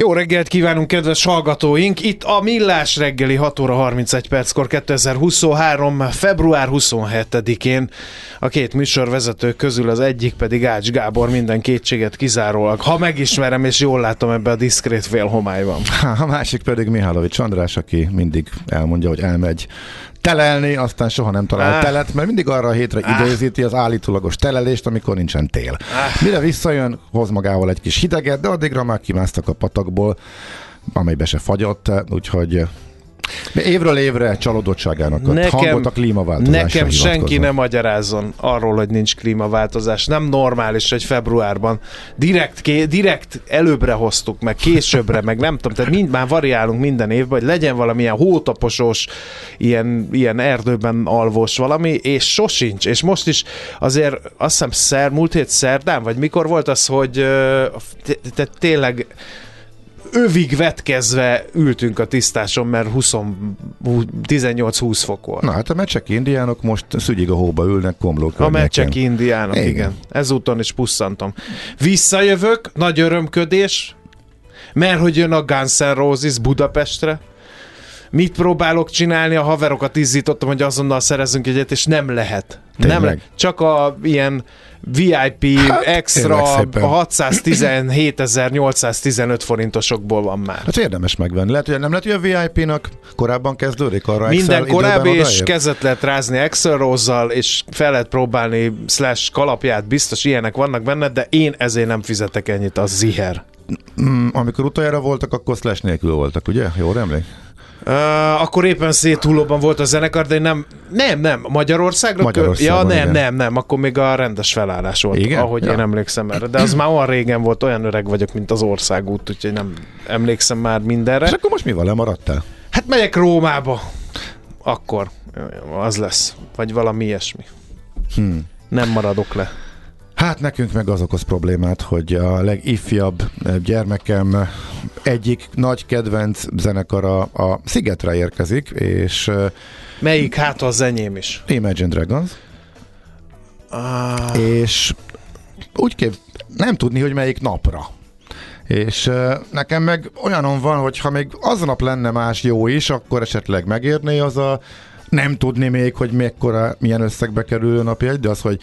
Jó reggelt kívánunk, kedves hallgatóink! Itt a Millás reggeli 6 óra 31 perckor 2023. február 27-én. A két műsorvezető közül az egyik pedig Ács Gábor minden kétséget kizárólag. Ha megismerem és jól látom ebbe a diszkrét félhomályban. A másik pedig Mihálovics András, aki mindig elmondja, hogy elmegy telelni, aztán soha nem talál Ah. telet, mert mindig arra a hétre Ah. időzíti az állítólagos telelést, amikor nincsen tél. Mire visszajön, hoz magával egy kis hideget, de addigra már kimásztak a patakból, amelybe se fagyott, úgyhogy évről évre csalódottságának ad hangot a klímaváltozásra nekem senki nem magyarázzon arról, hogy nincs klímaváltozás. Nem normális, hogy februárban direkt, ké, direkt előbbre hoztuk, meg későbbre, meg nem tudom, tehát mind, már variálunk minden évben, hogy legyen valamilyen hótaposos, ilyen, ilyen erdőben alvós valami, és sosincs. És most is azért azt hiszem szer, múlt hét szerdán, vagy mikor volt az, hogy tényleg övig vetkezve ültünk a tisztáson, mert 20 18-20 fok volt. Na hát a mecsek indiánok most szügyig a hóba ülnek komló A meccsek indiánok, igen. Igen. igen. Ezúton is pusszantom. Visszajövök, nagy örömködés, mert hogy jön a Guns N' Roses Budapestre. Mit próbálok csinálni? A haverokat izzítottam, hogy azonnal szerezzünk egyet, és nem lehet. Nem Tényleg? lehet. Csak a ilyen VIP Hát, extra tényleg szépen. 617.815 forintosokból van már. Hát érdemes megvenni. Lehet, hogy nem lehet, hogy a VIP-nak korábban kezdődik arra Minden Excel korábbi, és odaér? kezet lehet rázni Excel és fel lehet próbálni slash kalapját, biztos ilyenek vannak benne, de én ezért nem fizetek ennyit, az ziher. Mm, amikor utoljára voltak, akkor slash nélkül voltak, ugye? Jól emlék? Uh, akkor éppen széthullóban volt a zenekar, de nem, nem, nem, Magyarországra? Magyarországon, ja, nem, igen. nem, nem, akkor még a rendes felállás volt, Igen? ahogy Ja. én emlékszem erre. De az már olyan régen volt, olyan öreg vagyok, mint az országút, úgyhogy nem emlékszem már És mindenre. akkor most mi van, lemaradtál? Hát megyek Rómába. Akkor az lesz. Vagy valami ilyesmi. Hmm. Nem maradok le. Hát nekünk meg az okoz problémát, hogy a legifjabb eh, gyermekem egyik nagy kedvenc zenekara a Szigetre érkezik, és eh, Melyik? Hát az enyém is. Imagine Dragons, Ah, és úgy kép, nem tudni, hogy melyik napra. És nekem meg olyanom van, hogy ha még aznap lenne más jó is, akkor esetleg megérné az a nem tudni még, hogy mekkora, milyen összegbe kerül a napjegy, de az, hogy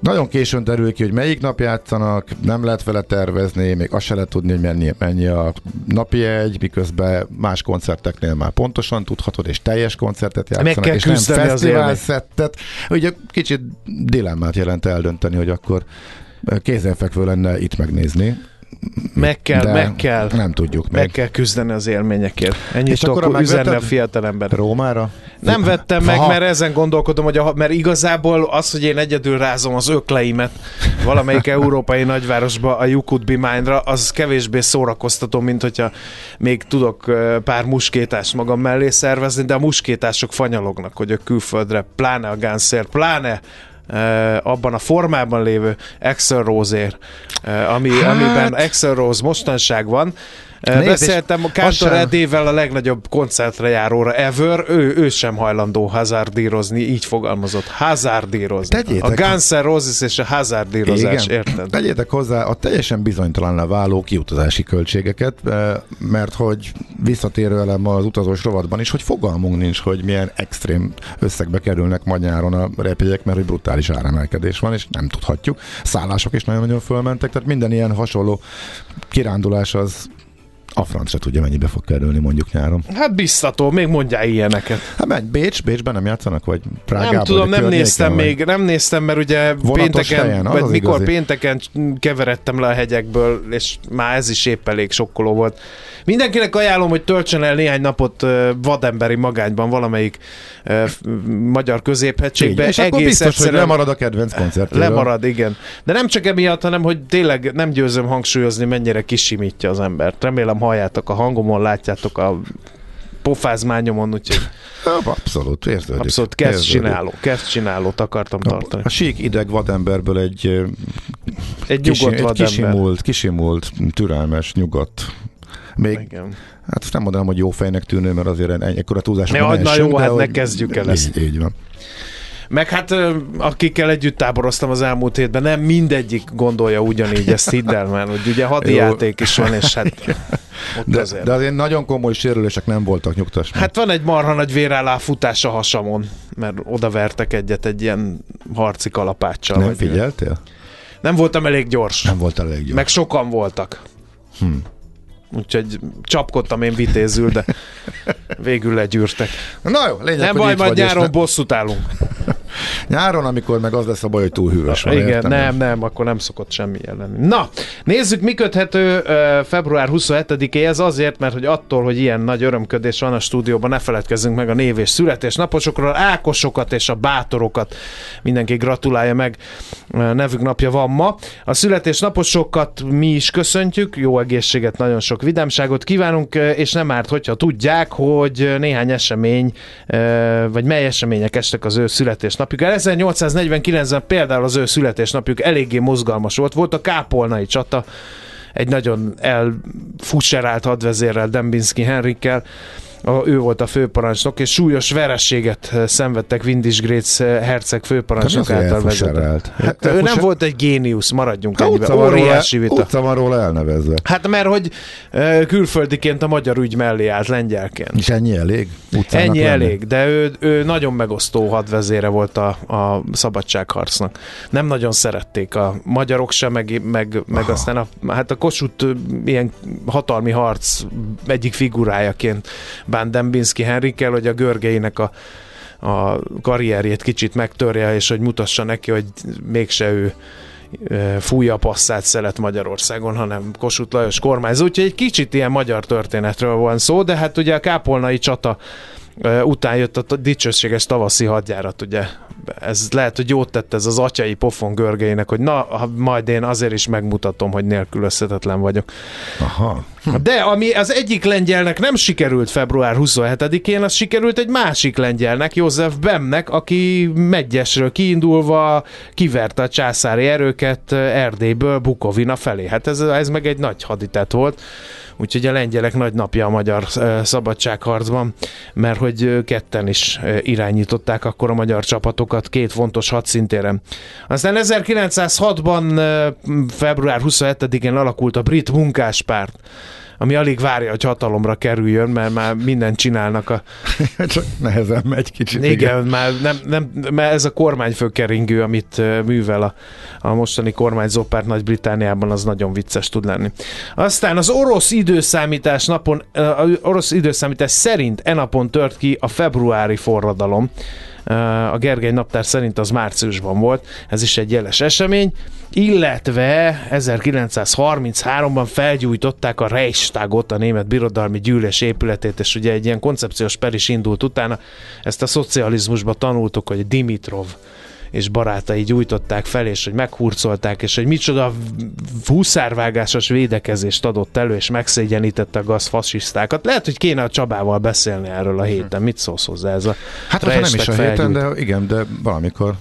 nagyon későn derül ki, hogy melyik nap játszanak, nem lehet vele tervezni, még azt se lehet tudni, hogy mennyi, mennyi a napjegy, miközben más koncerteknél már pontosan tudhatod, és teljes koncertet játszanak, Meg és nem fesztivál szettet. Ugye kicsit dilemmát jelent eldönteni, hogy akkor kézenfekvő lenne itt megnézni. Meg kell, de meg kell. Nem tudjuk Meg meg. kell küzdeni az élményekért. Ennyit És akkor tudok üzenni a megvetted? fiatalember. Rómára? Nem vettem meg, Ha. mert ezen gondolkodom, hogy a, mert igazából az, hogy én egyedül rázom az ökleimet valamelyik európai nagyvárosba a You Could Be Mine-ra, az kevésbé szórakoztató, mint hogyha még tudok pár muskétást magam mellé szervezni, de a muskétások fanyalognak, hogy a külföldre, pláne a Gunszért, pláne abban a formában lévő Excel Rose-ér, ö, ami, Hát- amiben Excel Rose mostanság van. Nézd, Beszéltem sem- Edével a legnagyobb koncertre járóra ever, ő, ő sem hajlandó hazárdírozni, így fogalmazott, hazárdírozni. Tegyétek- A Guns N' Roses és a hazárdírozás, érted? Tegyétek hozzá a teljesen bizonytalanná váló kiutazási költségeket, mert hogy visszatérő elem az utazós rovatban is, hogy fogalmunk nincs, hogy milyen extrém összegbe kerülnek ma nyáron a repjegyek, mert hogy brutális áremelkedés van, és nem tudhatjuk. Szállások is nagyon-nagyon fölmentek, tehát minden ilyen hasonló kirándulás az a franc se tudja, mennyibe fog kerülni mondjuk nyáron. Hát biztató, még mondjál ilyeneket. Hát menj, Bécs, Bécsben nem játszanak, vagy Prágában? nem tudom, nem néztem vagy? még, nem néztem, mert ugye Vonatos pénteken, helyen, az vagy az mikor igazi. pénteken keveredtem le a hegyekből, és már ez is épp elég sokkoló volt. Mindenkinek ajánlom, hogy töltsön el néhány napot vademberi magányban valamelyik magyar középhegységbe. Így, és akkor Egész biztos, hogy egyszerűen- lemarad a kedvenc koncertjéről. Lemarad, igen. De nem csak emiatt, hanem hogy tényleg nem győzöm hangsúlyozni, mennyire kisimítja az embert. Remélem halljátok a hangomon, látjátok a pofázmányomon, úgyhogy Abszolút, érződik. abszolút kezd csináló, kezd csinálót akartam tartani. A sík ideg vademberből egy, Egy nyugodt egy vadember. kisimult, kisimult, türelmes, nyugodt. Még, Igen. hát nem mondanám, hogy jó fejnek tűnő, mert azért ekkora túlzások Ne, ne na essünk, jó, de hát ne kezdjük el ezt. Így, így van. Meg hát akikkel együtt táboroztam az elmúlt hétben, nem mindegyik gondolja ugyanígy, ezt hidd el, mert hogy ugye hadi Jó. játék is van, és hát ott De, azért. de azért nagyon komoly sérülések nem voltak, nyugtass meg. Hát van egy marha nagy vérállá futás a hasamon, mert oda vertek egyet egy ilyen harci kalapáccsal. nem figyeltél? Nem voltam elég gyors. Nem volt elég jó. Meg sokan voltak. Hm. Úgyhogy csapkodtam én vitézül, de végül legyűrtek. Na jó, lényeg, Nem baj, majd nyáron ne- bosszút állunk. Nyáron, amikor meg az lesz a baj, hogy túl hűvös van. Igen, értem? nem, nem, akkor nem szokott semmi lenni. Na, nézzük, mi köthető február 27-éhez azért, mert hogy attól, hogy ilyen nagy örömködés van a stúdióban, ne feledkezzünk meg a név és születésnaposokról, Ákosokat és a bátorokat mindenki gratulálja meg, nevük napja van ma. A születésnaposokat mi is köszöntjük, jó egészséget, nagyon sok vidámságot kívánunk, és nem árt, hogyha tudják, hogy néhány esemény, vagy mely események estek az ő születésnapjukra. 1849-ben például az ő születésnapjuk eléggé mozgalmas volt. Volt a Kápolnai csata, egy nagyon elfusserált hadvezérrel, Dembinski Henrikkel, a, ő volt a főparancsnok, és súlyos verességet eh, szenvedtek Windisgrész eh, herceg főparancsnok által vezetett. Hát ő nem volt egy géniusz, maradjunk Hát ennyiben. Óriási vita. utca van róla elnevezve. Hát mert hogy uh, külföldiként a magyar ügy mellé állt lengyelként. És ennyi elég? Utcának Ennyi lenni? elég, de ő, ő nagyon megosztó hadvezére volt a, a szabadságharcnak. Nem nagyon szerették a magyarok sem, meg, meg, meg Aha. aztán a, hát a Kossuth ilyen hatalmi harc egyik figurájaként bán Dembinski Henrikkel, hogy a Görgeinek a, a karrierjét kicsit megtörje, és hogy mutassa neki, hogy mégse ő fújja a passzát szelet Magyarországon, hanem Kossuth Lajos kormányzó. Úgyhogy egy kicsit ilyen magyar történetről van szó, de hát ugye a kápolnai csata után jött a dicsőséges tavaszi hadjárat, ugye ez lehet, hogy jót tett ez az atyai pofon görgeinek, hogy na, majd én azért is megmutatom, hogy nélkülözhetetlen vagyok. Aha. De ami az egyik lengyelnek nem sikerült február 27-én, az sikerült egy másik lengyelnek, József Bemnek, aki Megyesről kiindulva kiverte a császári erőket Erdélyből Bukovina felé. Hát ez, ez meg egy nagy haditett volt. Úgyhogy a lengyelek nagy napja a magyar szabadságharcban, mert hogy ketten is irányították akkor a magyar csapatokat két fontos hadszintéren. Aztán 1906-ban ö, február 27-én alakult a brit munkáspárt, ami alig várja, hogy hatalomra kerüljön, mert már mindent csinálnak a... Csak nehezen megy kicsit. Igen, már nem, nem, mert ez a kormányfőkeringő, amit művel a, a mostani kormányzó párt Nagy-Britániában, az nagyon vicces tud lenni. Aztán az orosz időszámítás napon, az orosz időszámítás szerint e napon tört ki a februári forradalom, A Gergely naptár szerint az márciusban volt, ez is egy jeles esemény, illetve 1933-ban felgyújtották a Reichstagot, a német birodalmi gyűlés épületét, és ugye egy ilyen koncepciós per is indult utána. Ezt a szocializmusban tanultuk, hogy Dimitrov és barátai gyújtották fel, és hogy meghurcolták, és hogy micsoda húszárvágásos védekezést adott elő, és megszégyenítette a gazfasisztákat. Lehet, hogy kéne a Csabával beszélni erről a héten. Mit szólsz hozzá ez a Hát most nem is a héten, de igen, de valamikor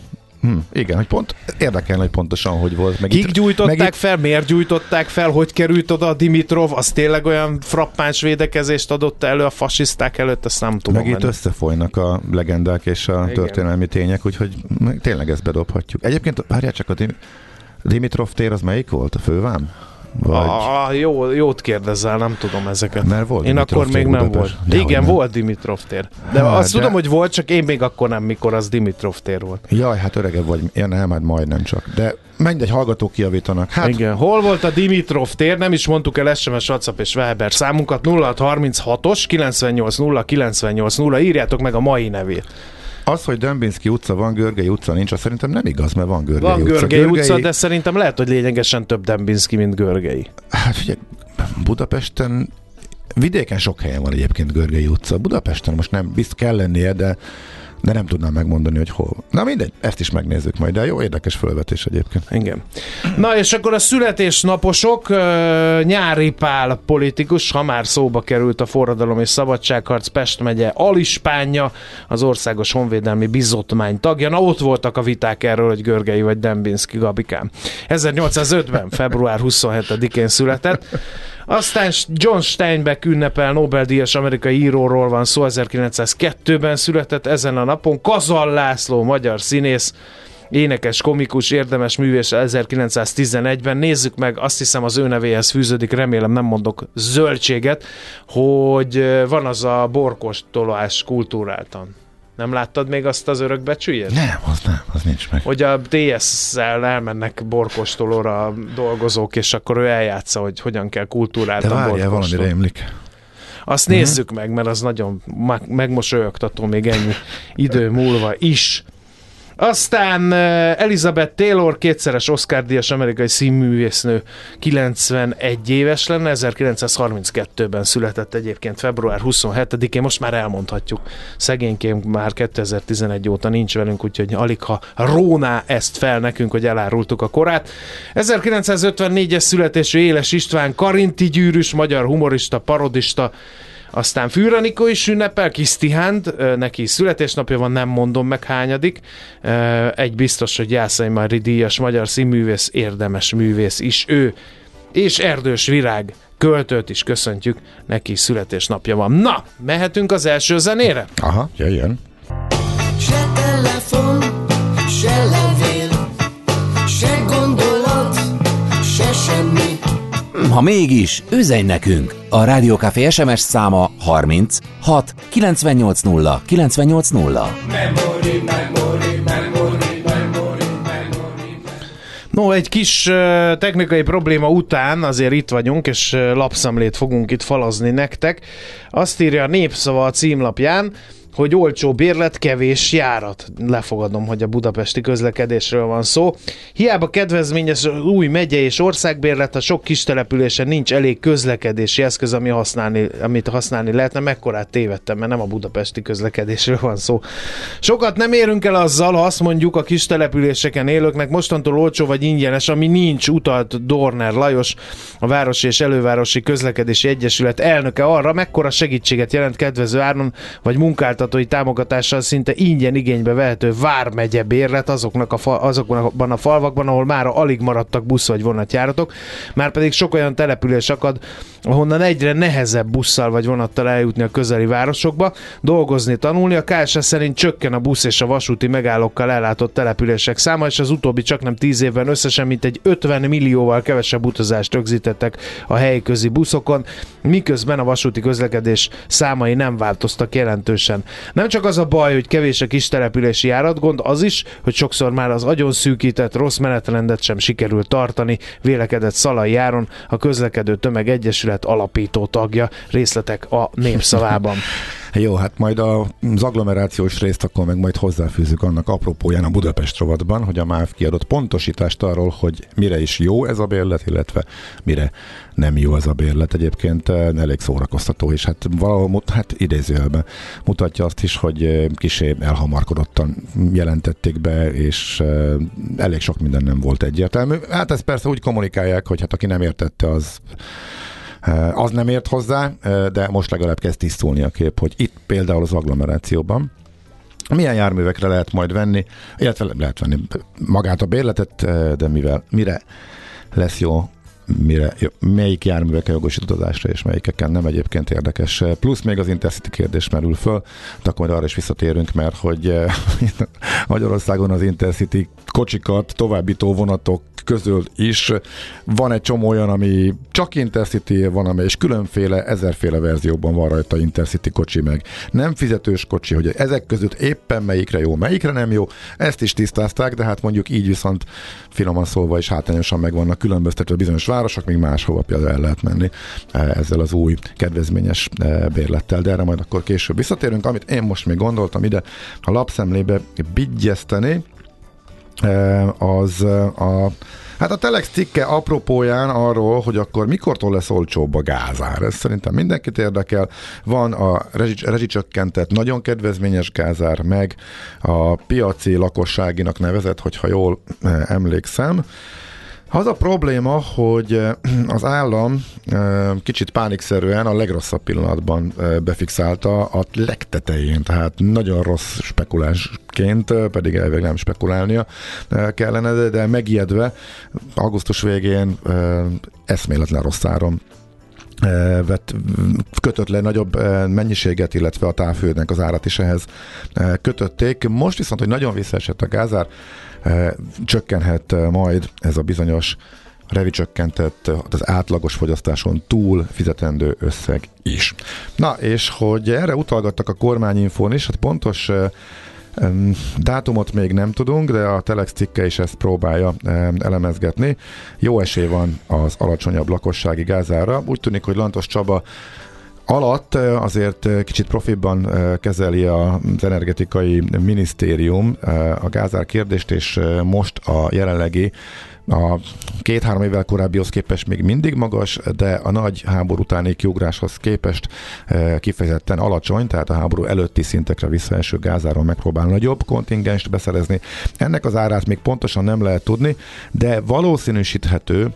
Hm, igen, hogy pont érdekelne, hogy pontosan hogy volt. Meg Kik itt, gyújtották meg itt... fel, miért gyújtották fel, hogy került oda a Dimitrov, az tényleg olyan frappáns védekezést adott elő a fasiszták előtt, ezt nem tudom. Meg menni. itt összefolynak a legendák és a igen. történelmi tények, úgyhogy tényleg ezt bedobhatjuk. Egyébként, várjál csak, a Dimitrov tér az melyik volt? A fővám? Vagy... A, jó, jót kérdezzel, nem tudom ezeket. Mert volt Én Dimitrov akkor még nem volt. De Igen, nem. volt Dimitrov tér. De ha, azt de... tudom, hogy volt, csak én még akkor nem, mikor az Dimitrov tér volt. Jaj, hát öregebb vagy. Ja, nem, hát majdnem csak. De egy hallgatók kiavítanak. Hát... Igen, hol volt a Dimitrov tér? Nem is mondtuk el SMS, WhatsApp és Weber számunkat 0636-os 980 980 írjátok meg a mai nevét. Az, hogy Dembinski utca van, Görgei utca nincs, az szerintem nem igaz, mert van Görgei van utca. Görgei, Görgei utca, de szerintem lehet, hogy lényegesen több Dembinski, mint Görgei. Hát ugye Budapesten Vidéken sok helyen van egyébként Görgei utca. Budapesten most nem bizt kell lennie, de de nem tudnám megmondani, hogy hol. Na mindegy, ezt is megnézzük majd, de jó érdekes felvetés egyébként. Igen. Na és akkor a születésnaposok, Nyári Pál politikus, ha már szóba került a forradalom és szabadságharc Pest megye alispánja, az Országos Honvédelmi Bizottmány tagja. Na ott voltak a viták erről, hogy Görgei vagy Dembinski Gabikám. 1850. február 27-én született. Aztán John Steinbeck ünnepel Nobel-díjas amerikai íróról van szó, 1902-ben született ezen a napon. Kazal László, magyar színész, énekes, komikus, érdemes művés 1911-ben. Nézzük meg, azt hiszem az ő nevéhez fűződik, remélem nem mondok zöldséget, hogy van az a borkostolás kultúráltan. Nem láttad még azt az örökbecsülyet? Nem, az nem, az nincs meg. Hogy a DS-szel elmennek borkostolóra dolgozók, és akkor ő eljátsza, hogy hogyan kell kultúráltan De várjál, valami rémlik. Azt uh-huh. nézzük meg, mert az nagyon megmosolyogtató még ennyi idő múlva is. Aztán eh, Elizabeth Taylor, kétszeres Oscar-díjas amerikai színművésznő, 91 éves lenne, 1932-ben született egyébként február 27-én, most már elmondhatjuk. Szegényként már 2011 óta nincs velünk, úgyhogy alig ha róná ezt fel nekünk, hogy elárultuk a korát. 1954-es születésű Éles István, Karinti gyűrűs, magyar humorista, parodista, aztán Fűranikó is ünnepel, Kisztihánd, neki születésnapja van, nem mondom meg hányadik. Egy biztos, hogy Jászai Mári díjas magyar színművész, érdemes művész is ő. És Erdős Virág, költőt is köszöntjük, neki születésnapja van. Na, mehetünk az első zenére? Aha, jöjjön. Se telefon, Ha mégis, üzenj nekünk! A Rádiókafé SMS száma 30 6 980 980. Memory, memory, memory, No, egy kis technikai probléma után azért itt vagyunk, és lapszemlét fogunk itt falazni nektek. Azt írja a Népszava a címlapján, hogy olcsó bérlet, kevés járat. Lefogadom, hogy a budapesti közlekedésről van szó. Hiába kedvezményes új megye és országbérlet, a sok kis településen nincs elég közlekedési eszköz, ami használni, amit használni lehetne. Mekkorát tévedtem, mert nem a budapesti közlekedésről van szó. Sokat nem érünk el azzal, ha azt mondjuk a kis településeken élőknek mostantól olcsó vagy ingyenes, ami nincs, utalt Dorner Lajos, a Városi és Elővárosi Közlekedési Egyesület elnöke arra, mekkora segítséget jelent kedvező áron vagy munkáltató szolgáltatói támogatással szinte ingyen igénybe vehető Vármegye bérlet azoknak a fa, azokban a falvakban, ahol már alig maradtak busz vagy vonatjáratok, már pedig sok olyan település akad, ahonnan egyre nehezebb busszal vagy vonattal eljutni a közeli városokba, dolgozni, tanulni. A KSS szerint csökken a busz és a vasúti megállókkal ellátott települések száma, és az utóbbi csak nem 10 évben összesen mint egy 50 millióval kevesebb utazást rögzítettek a helyközi buszokon, miközben a vasúti közlekedés számai nem változtak jelentősen. Nem csak az a baj, hogy kevés a kis települési járatgond, az is, hogy sokszor már az agyon szűkített rossz menetrendet sem sikerült tartani, vélekedett Szalai Járon, a közlekedő tömeg egyesület alapító tagja, részletek a népszavában. Jó, hát majd az agglomerációs részt akkor meg majd hozzáfűzzük annak apropóján a Budapest rovatban, hogy a MÁV kiadott pontosítást arról, hogy mire is jó ez a bérlet, illetve mire nem jó ez a bérlet. Egyébként eh, elég szórakoztató, és hát valahol hát idézőjelben mutatja azt is, hogy eh, kisé elhamarkodottan jelentették be, és eh, elég sok minden nem volt egyértelmű. Hát ezt persze úgy kommunikálják, hogy hát aki nem értette, az az nem ért hozzá, de most legalább kezd tisztulni a kép, hogy itt például az agglomerációban milyen járművekre lehet majd venni, illetve lehet venni magát a bérletet, de mivel, mire lesz jó mire, melyik járművek jogosít utazásra, és melyikeken nem egyébként érdekes. Plusz még az Intercity kérdés merül föl, de akkor arra is visszatérünk, mert hogy Magyarországon az Intercity kocsikat továbbító vonatok közül is van egy csomó olyan, ami csak Intercity, van amely és különféle, ezerféle verzióban van rajta Intercity kocsi meg. Nem fizetős kocsi, hogy ezek között éppen melyikre jó, melyikre nem jó, ezt is tisztázták, de hát mondjuk így viszont finoman szólva is hátrányosan meg vannak különböztetve bizonyos városok, még máshova például el lehet menni ezzel az új kedvezményes bérlettel, de erre majd akkor később visszatérünk. Amit én most még gondoltam ide a lapszemlébe bigyeszteni, az a Hát a Telex cikke apropóján arról, hogy akkor mikortól lesz olcsóbb a gázár. Ez szerintem mindenkit érdekel. Van a rezsicsökkentett, nagyon kedvezményes gázár, meg a piaci lakosságinak nevezett, hogyha jól emlékszem. Az a probléma, hogy az állam kicsit pánikszerűen a legrosszabb pillanatban befixálta a legtetején, tehát nagyon rossz spekulásként, pedig elvég nem spekulálnia kellene, de megijedve augusztus végén eszméletlen rossz áron vett, kötött le nagyobb mennyiséget, illetve a távfőnek az árat is ehhez kötötték. Most viszont, hogy nagyon visszaesett a gázár, csökkenhet majd ez a bizonyos revicsökkentett az átlagos fogyasztáson túl fizetendő összeg is. Na, és hogy erre utalgattak a kormányinfón is, hát pontos Dátumot még nem tudunk, de a Telex cikke is ezt próbálja elemezgetni. Jó esély van az alacsonyabb lakossági gázára. Úgy tűnik, hogy Lantos Csaba alatt azért kicsit profibban kezeli az energetikai minisztérium a gázár kérdést, és most a jelenlegi a két-három évvel korábbihoz képest még mindig magas, de a nagy háború utáni kiugráshoz képest kifejezetten alacsony, tehát a háború előtti szintekre visszaeső gázáron megpróbál nagyobb kontingenst beszerezni. Ennek az árát még pontosan nem lehet tudni, de valószínűsíthető,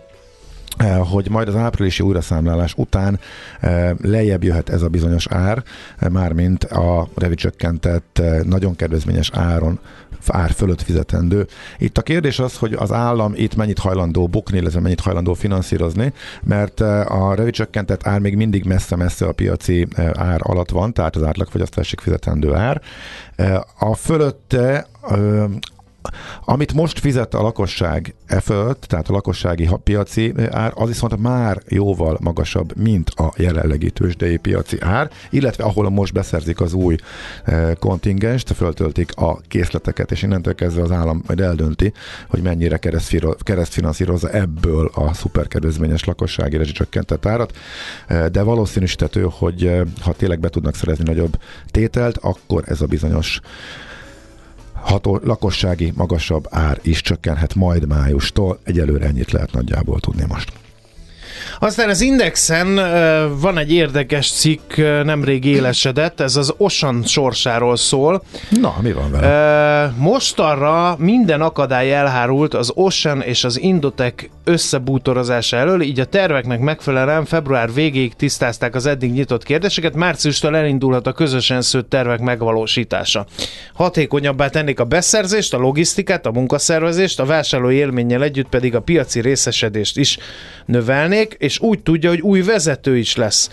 Eh, hogy majd az áprilisi újraszámlálás után eh, lejjebb jöhet ez a bizonyos ár, eh, mármint a revicsökkentett nagyon kedvezményes áron ár fölött fizetendő. Itt a kérdés az, hogy az állam itt mennyit hajlandó bukni, illetve mennyit hajlandó finanszírozni, mert a revicsökkentett ár még mindig messze-messze a piaci ár alatt van, tehát az átlagfogyasztásig fizetendő ár. A fölötte amit most fizet a lakosság e fölött, tehát a lakossági piaci ár, az viszont már jóval magasabb, mint a jelenlegi tőzsdei piaci ár, illetve ahol most beszerzik az új kontingenst, föltöltik a készleteket, és innentől kezdve az állam majd eldönti, hogy mennyire keresztfinanszírozza ebből a szuperkedvezményes lakossági rezsicsökkentett árat, de valószínűsítető, hogy ha tényleg be tudnak szerezni nagyobb tételt, akkor ez a bizonyos ható, lakossági magasabb ár is csökkenhet majd májustól. Egyelőre ennyit lehet nagyjából tudni most. Aztán az Indexen van egy érdekes cikk, nemrég élesedett, ez az Osan sorsáról szól. Na, mi van vele? Most arra minden akadály elhárult az Ocean és az Indotek összebútorozása elől, így a terveknek megfelelően február végéig tisztázták az eddig nyitott kérdéseket, márciustól elindulhat a közösen szőtt tervek megvalósítása. Hatékonyabbá tennék a beszerzést, a logisztikát, a munkaszervezést, a vásárlói élménnyel együtt pedig a piaci részesedést is növelnék, és úgy tudja, hogy új vezető is lesz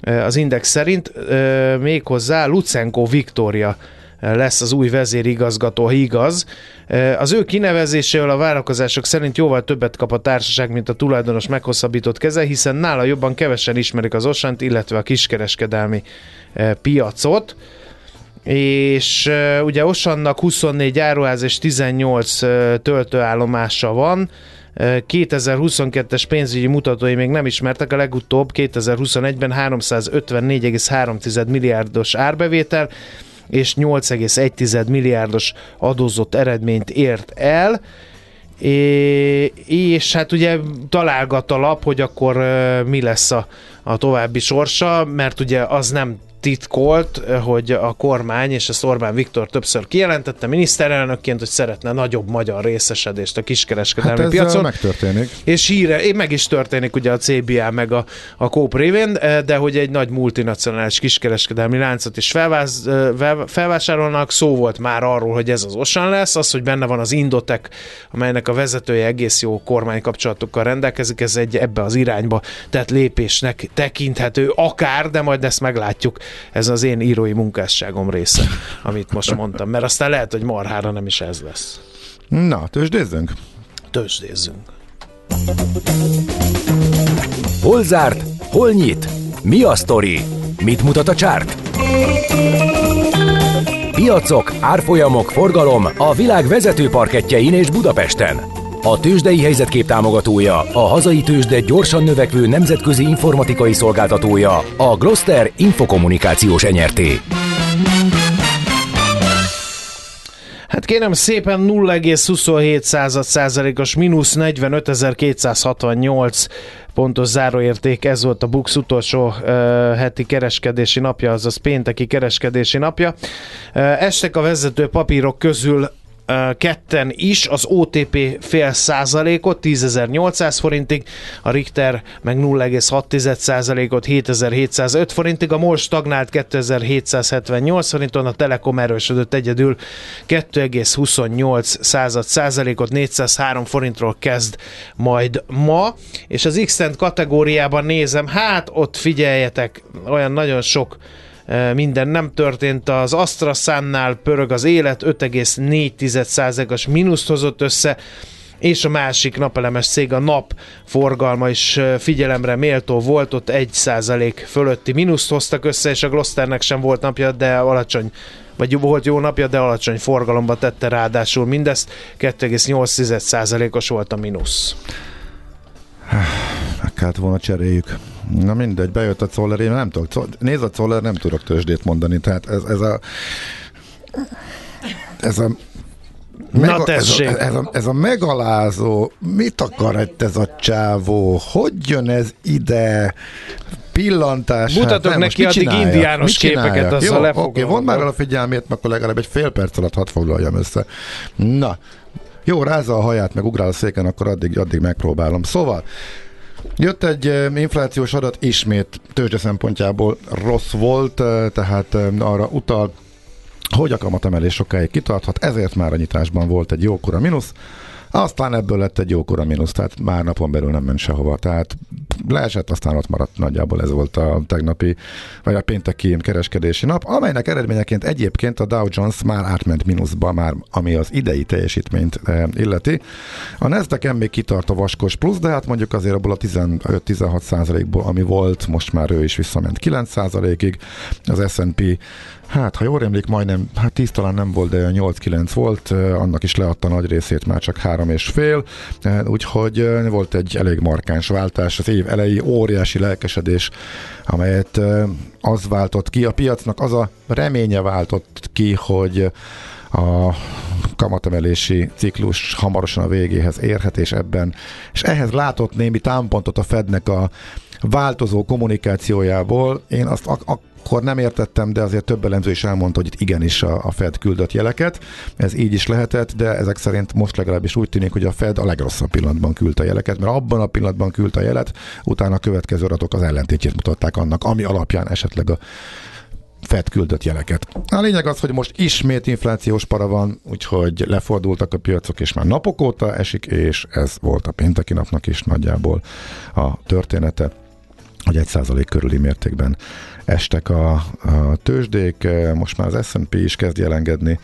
az Index szerint, méghozzá Lucenko Viktória lesz az új vezérigazgató, ha igaz. Az ő kinevezésével a várakozások szerint jóval többet kap a társaság, mint a tulajdonos meghosszabbított keze, hiszen nála jobban kevesen ismerik az osant, illetve a kiskereskedelmi piacot. És uh, ugye Osannak 24 áruház és 18 uh, töltőállomása van, 2022-es pénzügyi mutatói még nem ismertek, a legutóbb 2021-ben 354,3 milliárdos árbevétel és 8,1 milliárdos adózott eredményt ért el. É, és hát ugye találgat a lap, hogy akkor mi lesz a, a további sorsa, mert ugye az nem titkolt, hogy a kormány, és ezt Orbán Viktor többször kijelentette miniszterelnökként, hogy szeretne nagyobb magyar részesedést a kiskereskedelmi Hát ez piacon. megtörténik. És híre, én meg is történik ugye a CBA meg a, a Coop révén, eh, de hogy egy nagy multinacionális kiskereskedelmi láncot is felváz, eh, felvásárolnak, szó volt már arról, hogy ez az Osan lesz, az, hogy benne van az Indotek, amelynek a vezetője egész jó kormánykapcsolatokkal rendelkezik, ez egy ebbe az irányba tett lépésnek tekinthető akár, de majd ezt meglátjuk, ez az én írói munkásságom része, amit most mondtam, mert aztán lehet, hogy marhára nem is ez lesz. Na, tőzsdézzünk. Tőzsdézzünk. Hol zárt? Hol nyit? Mi a sztori? Mit mutat a csárt? Piacok, árfolyamok, forgalom a világ vezető parketjein és Budapesten. A tőzsdei helyzetkép támogatója, a hazai tőzsde gyorsan növekvő nemzetközi informatikai szolgáltatója, a Gloster Infokommunikációs Enyerté. Hát kérem szépen 0,27 század százalékos mínusz 45.268 pontos záróérték, ez volt a Bux utolsó uh, heti kereskedési napja, azaz pénteki kereskedési napja. Uh, estek a vezető papírok közül ketten is, az OTP fél százalékot, 10.800 forintig, a Richter meg 0,6 százalékot, 7.705 forintig, a MOL stagnált 2.778 forinton, a Telekom erősödött egyedül 2,28 század százalékot, 403 forintról kezd majd ma, és az x kategóriában nézem, hát ott figyeljetek, olyan nagyon sok minden nem történt. Az AstraSannál pörög az élet, 5,4%-os mínuszt hozott össze, és a másik napelemes cég, a NAP forgalma is figyelemre méltó volt, ott 1% fölötti mínuszt hoztak össze, és a Glosternek sem volt napja, de alacsony vagy volt jó napja, de alacsony forgalomba tette ráadásul mindezt, 2,8%-os volt a mínusz. Meg kellett volna cseréljük. Na mindegy, bejött a Czoller, én nem tudok. Nézd a Czoller, nem tudok tőzsdét mondani. Tehát ez, ez a ez a Na ez, a, ez, a, ez a megalázó, mit akar itt ez a csávó, hogy jön ez ide, pillantás. Mutatok hát, neki addig csináljak? indiános Mit csináljak? képeket, azzal Jó, lefoglalom. oké, von már el a figyelmét, mert akkor legalább egy fél perc alatt hadd foglaljam össze. Na, jó, rázza a haját, meg ugrál a széken, akkor addig, addig megpróbálom. Szóval, Jött egy eh, inflációs adat, ismét tőzsde szempontjából rossz volt, eh, tehát eh, arra utal, hogy a kamatemelés sokáig kitarthat, ezért már a nyitásban volt egy jókora mínusz, aztán ebből lett egy jókora mínusz, tehát már napon belül nem ment sehova. Tehát leesett, aztán ott maradt nagyjából ez volt a tegnapi, vagy a pénteki kereskedési nap, amelynek eredményeként egyébként a Dow Jones már átment mínuszba, már ami az idei teljesítményt eh, illeti. A nasdaq még kitart a vaskos plusz, de hát mondjuk azért abból a 15-16 százalékból, ami volt, most már ő is visszament 9 százalékig. Az S&P Hát, ha jól emlék, majdnem, hát 10 talán nem volt, de 8-9 volt, eh, annak is leadta nagy részét, már csak három és fél, eh, úgyhogy volt egy elég markáns váltás, az év elejé óriási lelkesedés, amelyet az váltott ki, a piacnak az a reménye váltott ki, hogy a kamatemelési ciklus hamarosan a végéhez érhet, és ebben, és ehhez látott némi támpontot a Fednek a változó kommunikációjából. Én azt ak- akkor nem értettem, de azért több elemző is elmondta, hogy itt igenis a, a Fed küldött jeleket. Ez így is lehetett, de ezek szerint most legalábbis úgy tűnik, hogy a Fed a legrosszabb pillanatban küldte a jeleket, mert abban a pillanatban küldte a jelet, utána a következő adatok az ellentétjét mutatták annak, ami alapján esetleg a Fed küldött jeleket. A lényeg az, hogy most ismét inflációs para van, úgyhogy lefordultak a piacok, és már napok óta esik, és ez volt a pénteki napnak is nagyjából a története hogy egy százalék körüli mértékben estek a, a tőzsdék, most már az S&P is kezd jelengedni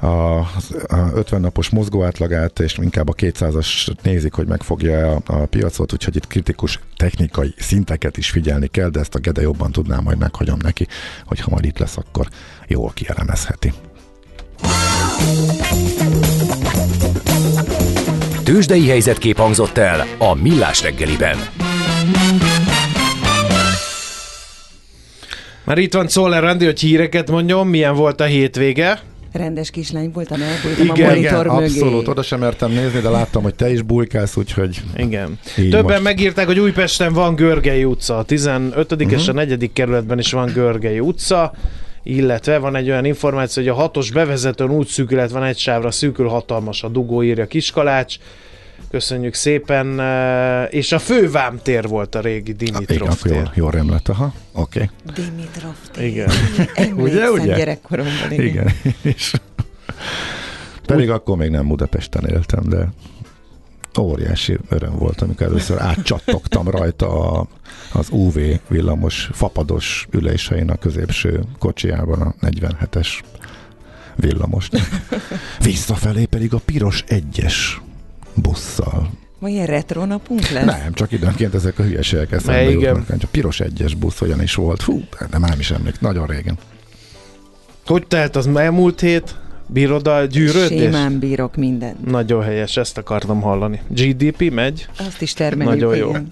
a, a 50 napos mozgó átlagát, és inkább a 200-as nézik, hogy megfogja a, a piacot, úgyhogy itt kritikus technikai szinteket is figyelni kell, de ezt a Gede jobban tudná, majd meghagyom neki, hogy ha majd itt lesz, akkor jól kielemezheti. Tőzsdei helyzetkép hangzott el a Millás reggeliben. Már itt van Czoller Randi, hogy híreket mondjon, milyen volt a hétvége. Rendes kislány voltam, elbújtam Igen, a Igen, monitor mögé. abszolút, oda sem mertem nézni, de láttam, hogy te is bujkálsz, úgyhogy Igen. Többen most. megírták, hogy Újpesten van Görgei utca. A 15. Uh-huh. és a 4. kerületben is van Görgei utca illetve van egy olyan információ, hogy a hatos bevezetőn útszűkület van egy sávra, szűkül hatalmas a dugó, írja Kiskalács. Köszönjük szépen. eh, És a fővámtér volt a régi igen, Dimitrov akkor tér. jól, jól rém lett, aha, oké. Dimitrov tér. Igen. Ugye, ugye? gyerekkoromban. Igen. Igen, és pedig akkor még nem Budapesten éltem, de óriási öröm volt, amikor először átcsattogtam rajta a, az UV villamos fapados ülésein a középső kocsijában a 47-es villamos. Visszafelé pedig a piros egyes busszal. Ma ilyen retro napunk lesz? Nem, csak időnként ezek a hülyeségek eszembe Ne, igen. jutnak. Csak piros egyes busz hogyan is volt. Fú, de már nem is emlék, nagyon régen. Hogy telt az elmúlt hét? Bírod a gyűrődés? Simán bírok mindent. Nagyon helyes, ezt akartam hallani. GDP megy? Azt is termeljük. Nagyon jó. igen.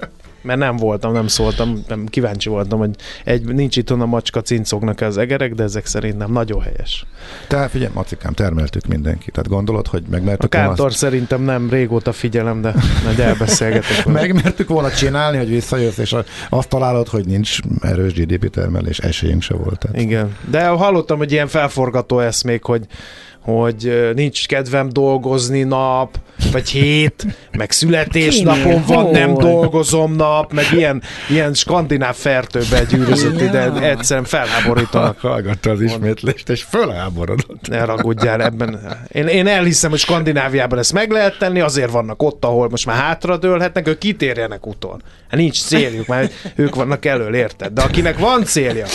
Mert nem voltam, nem szóltam, nem kíváncsi voltam, hogy egy, nincs itt a macska, cincognak az egerek, de ezek szerint nem. Nagyon helyes. Te figyelj, macikám, termeltük mindenkit. Tehát gondolod, hogy A megmertük volna kántor szerintem nem, régóta figyelem, de majd elbeszélgetek. Megmertük volna csinálni, hogy visszajössz, és azt találod, hogy nincs erős GDP termelés, esélyünk se volt. Tehát. Igen. De hallottam, hogy ilyen felforgató eszmék, hogy hogy nincs kedvem dolgozni nap, vagy hét, meg születésnapom van, nem dolgozom nap, meg ilyen, ilyen skandináv fertőbe gyűrözött ide, egyszerűen felháborítanak. Hallgatta az ismétlést, és fölháborodott. Ne ragudjál ebben. Én, én elhiszem, hogy Skandináviában ezt meg lehet tenni, azért vannak ott, ahol most már hátradőlhetnek, ők kitérjenek utol. Hát nincs céljuk, mert ők vannak elől, érted? De akinek van célja,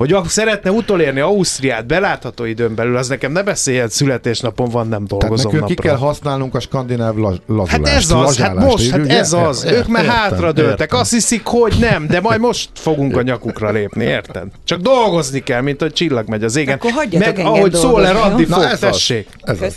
hogy ak- szeretne utolérni Ausztriát belátható időn belül, az nekem ne beszéljen, születésnapon van, nem Tehát dolgozom nekünk ki napra. kell használnunk a skandináv la- lazulást. Hát ez az, hát most, hát ez az. Ért- Ők már értem, hátradőltek, értem. azt hiszik, hogy nem, de majd most fogunk a nyakukra lépni, érted? Csak dolgozni kell, mint hogy csillag megy az égen. Akkor hagyjatok Meg ahogy szól le Randi fog, tessék. Ez az.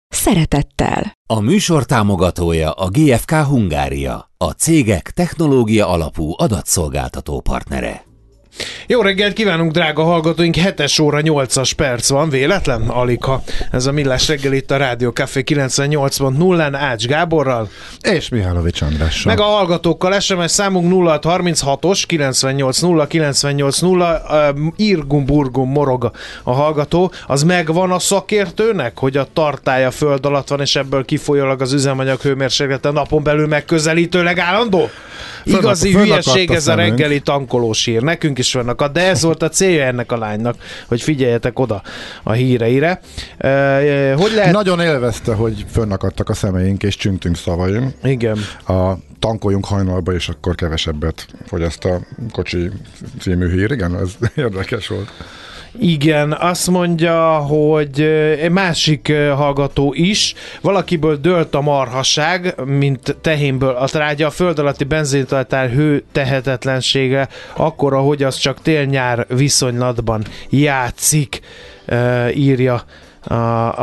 szeretettel. A műsor támogatója a GFK Hungária, a cégek technológia alapú adatszolgáltató partnere. Jó reggelt kívánunk, drága hallgatóink! 7 óra 8-as perc van, véletlen? Alig, ha ez a millás reggel itt a Rádió Café 98.0-án Ács Gáborral, És Mihálovics Andrással. meg a hallgatókkal SMS számunk 0636-os 980 980 uh, Irgum Burgum morog a hallgató. Az megvan a szakértőnek, hogy a tartája föld alatt van, és ebből kifolyólag az üzemanyag hőmérséklete napon belül megközelítőleg állandó? Igazi hülyeség ez a reggeli tankolós hír. Nekünk is vannak, de ez volt a célja ennek a lánynak, hogy figyeljetek oda a híreire. Hogy lehet... Nagyon élvezte, hogy fönnakadtak a szemeink és csüngtünk szavaim. Igen. A tankoljunk hajnalba, és akkor kevesebbet fogyaszt a kocsi című hír. Igen, ez érdekes volt. Igen, azt mondja, hogy ö, egy másik ö, hallgató is, valakiből dölt a marhaság, mint tehénből a trágya, a föld alatti benzintartár hő tehetetlensége, akkora, hogy az csak tél-nyár viszonylatban játszik, ö, írja a,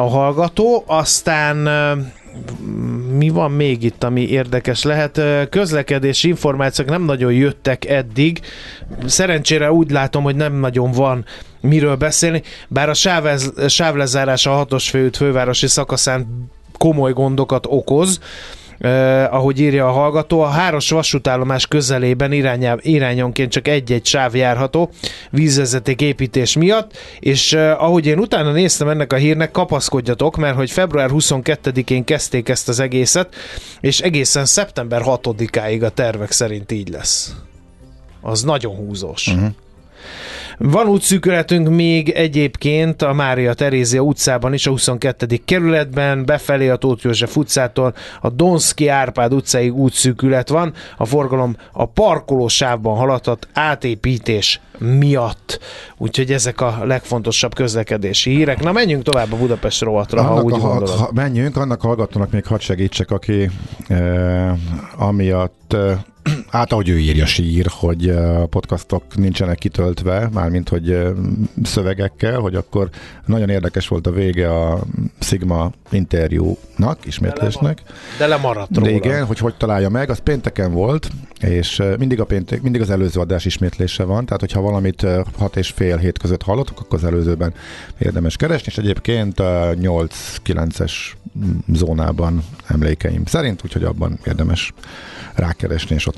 a hallgató. Aztán mi van még itt, ami érdekes lehet? Közlekedési információk nem nagyon jöttek eddig. Szerencsére úgy látom, hogy nem nagyon van miről beszélni, bár a sávez, sávlezárás a hatos főút fővárosi szakaszán komoly gondokat okoz. Eh, ahogy írja a hallgató. A háros vasútállomás közelében irányá, irányonként csak egy-egy sáv járható vízvezeték építés miatt, és eh, ahogy én utána néztem ennek a hírnek, kapaszkodjatok, mert hogy február 22-én kezdték ezt az egészet, és egészen szeptember 6-áig a tervek szerint így lesz. Az nagyon húzós. Uh-huh. Van útszűkületünk még egyébként a Mária Terézia utcában is, a 22. kerületben, befelé a Tóth József utcától a Donszki Árpád utcáig útszűkület van, a forgalom a parkolósávban haladhat átépítés miatt. Úgyhogy ezek a legfontosabb közlekedési hírek. Na menjünk tovább a Budapest rovatra, ha Annak úgy a, gondolod. ha, menjünk, annak hallgatónak még hadd segítsek, aki e, amiatt e, hát ahogy ő írja sír, hogy a podcastok nincsenek kitöltve, mármint hogy szövegekkel, hogy akkor nagyon érdekes volt a vége a Sigma interjúnak, ismétlésnek. De lemaradt De róla. igen, hogy hogy találja meg, az pénteken volt, és mindig a péntek, mindig az előző adás ismétlése van, tehát hogyha valamit 6 és fél hét között hallottok, akkor az előzőben érdemes keresni, és egyébként 8-9-es zónában emlékeim szerint, úgyhogy abban érdemes rákeresni, és ott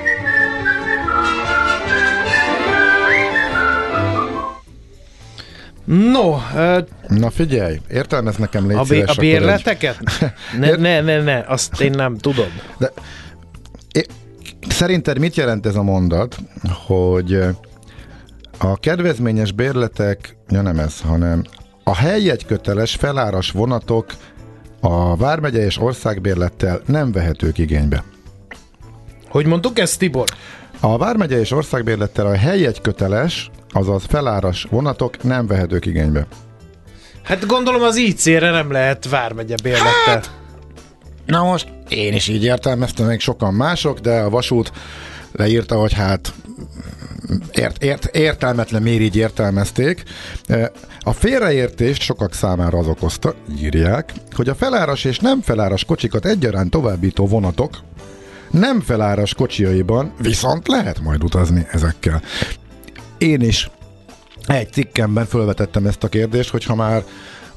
No, ö, Na figyelj, értelmez nekem légy a, szíves, a akkor egy- bérleteket? Ne, ne, ne, ne, azt én nem tudom. De é, szerinted mit jelent ez a mondat, hogy a kedvezményes bérletek, ja nem ez, hanem a helyjegy köteles feláras vonatok a Vármegye és országbérlettel nem vehetők igénybe. Hogy mondtuk ezt, Tibor? A Vármegye és országbérlettel a helyjegy köteles, azaz feláras vonatok nem vehetők igénybe. Hát gondolom az IC-re nem lehet vármegye bérlettel. Hát, Na most én is így értelmeztem, még sokan mások, de a vasút leírta, hogy hát ért, ért, értelmetlen miért így értelmezték. A félreértést sokak számára az okozta, írják, hogy a feláras és nem feláras kocsikat egyaránt továbbító vonatok nem feláras kocsiaiban viszont lehet majd utazni ezekkel. Én is egy cikkemben felvetettem ezt a kérdést, hogy ha már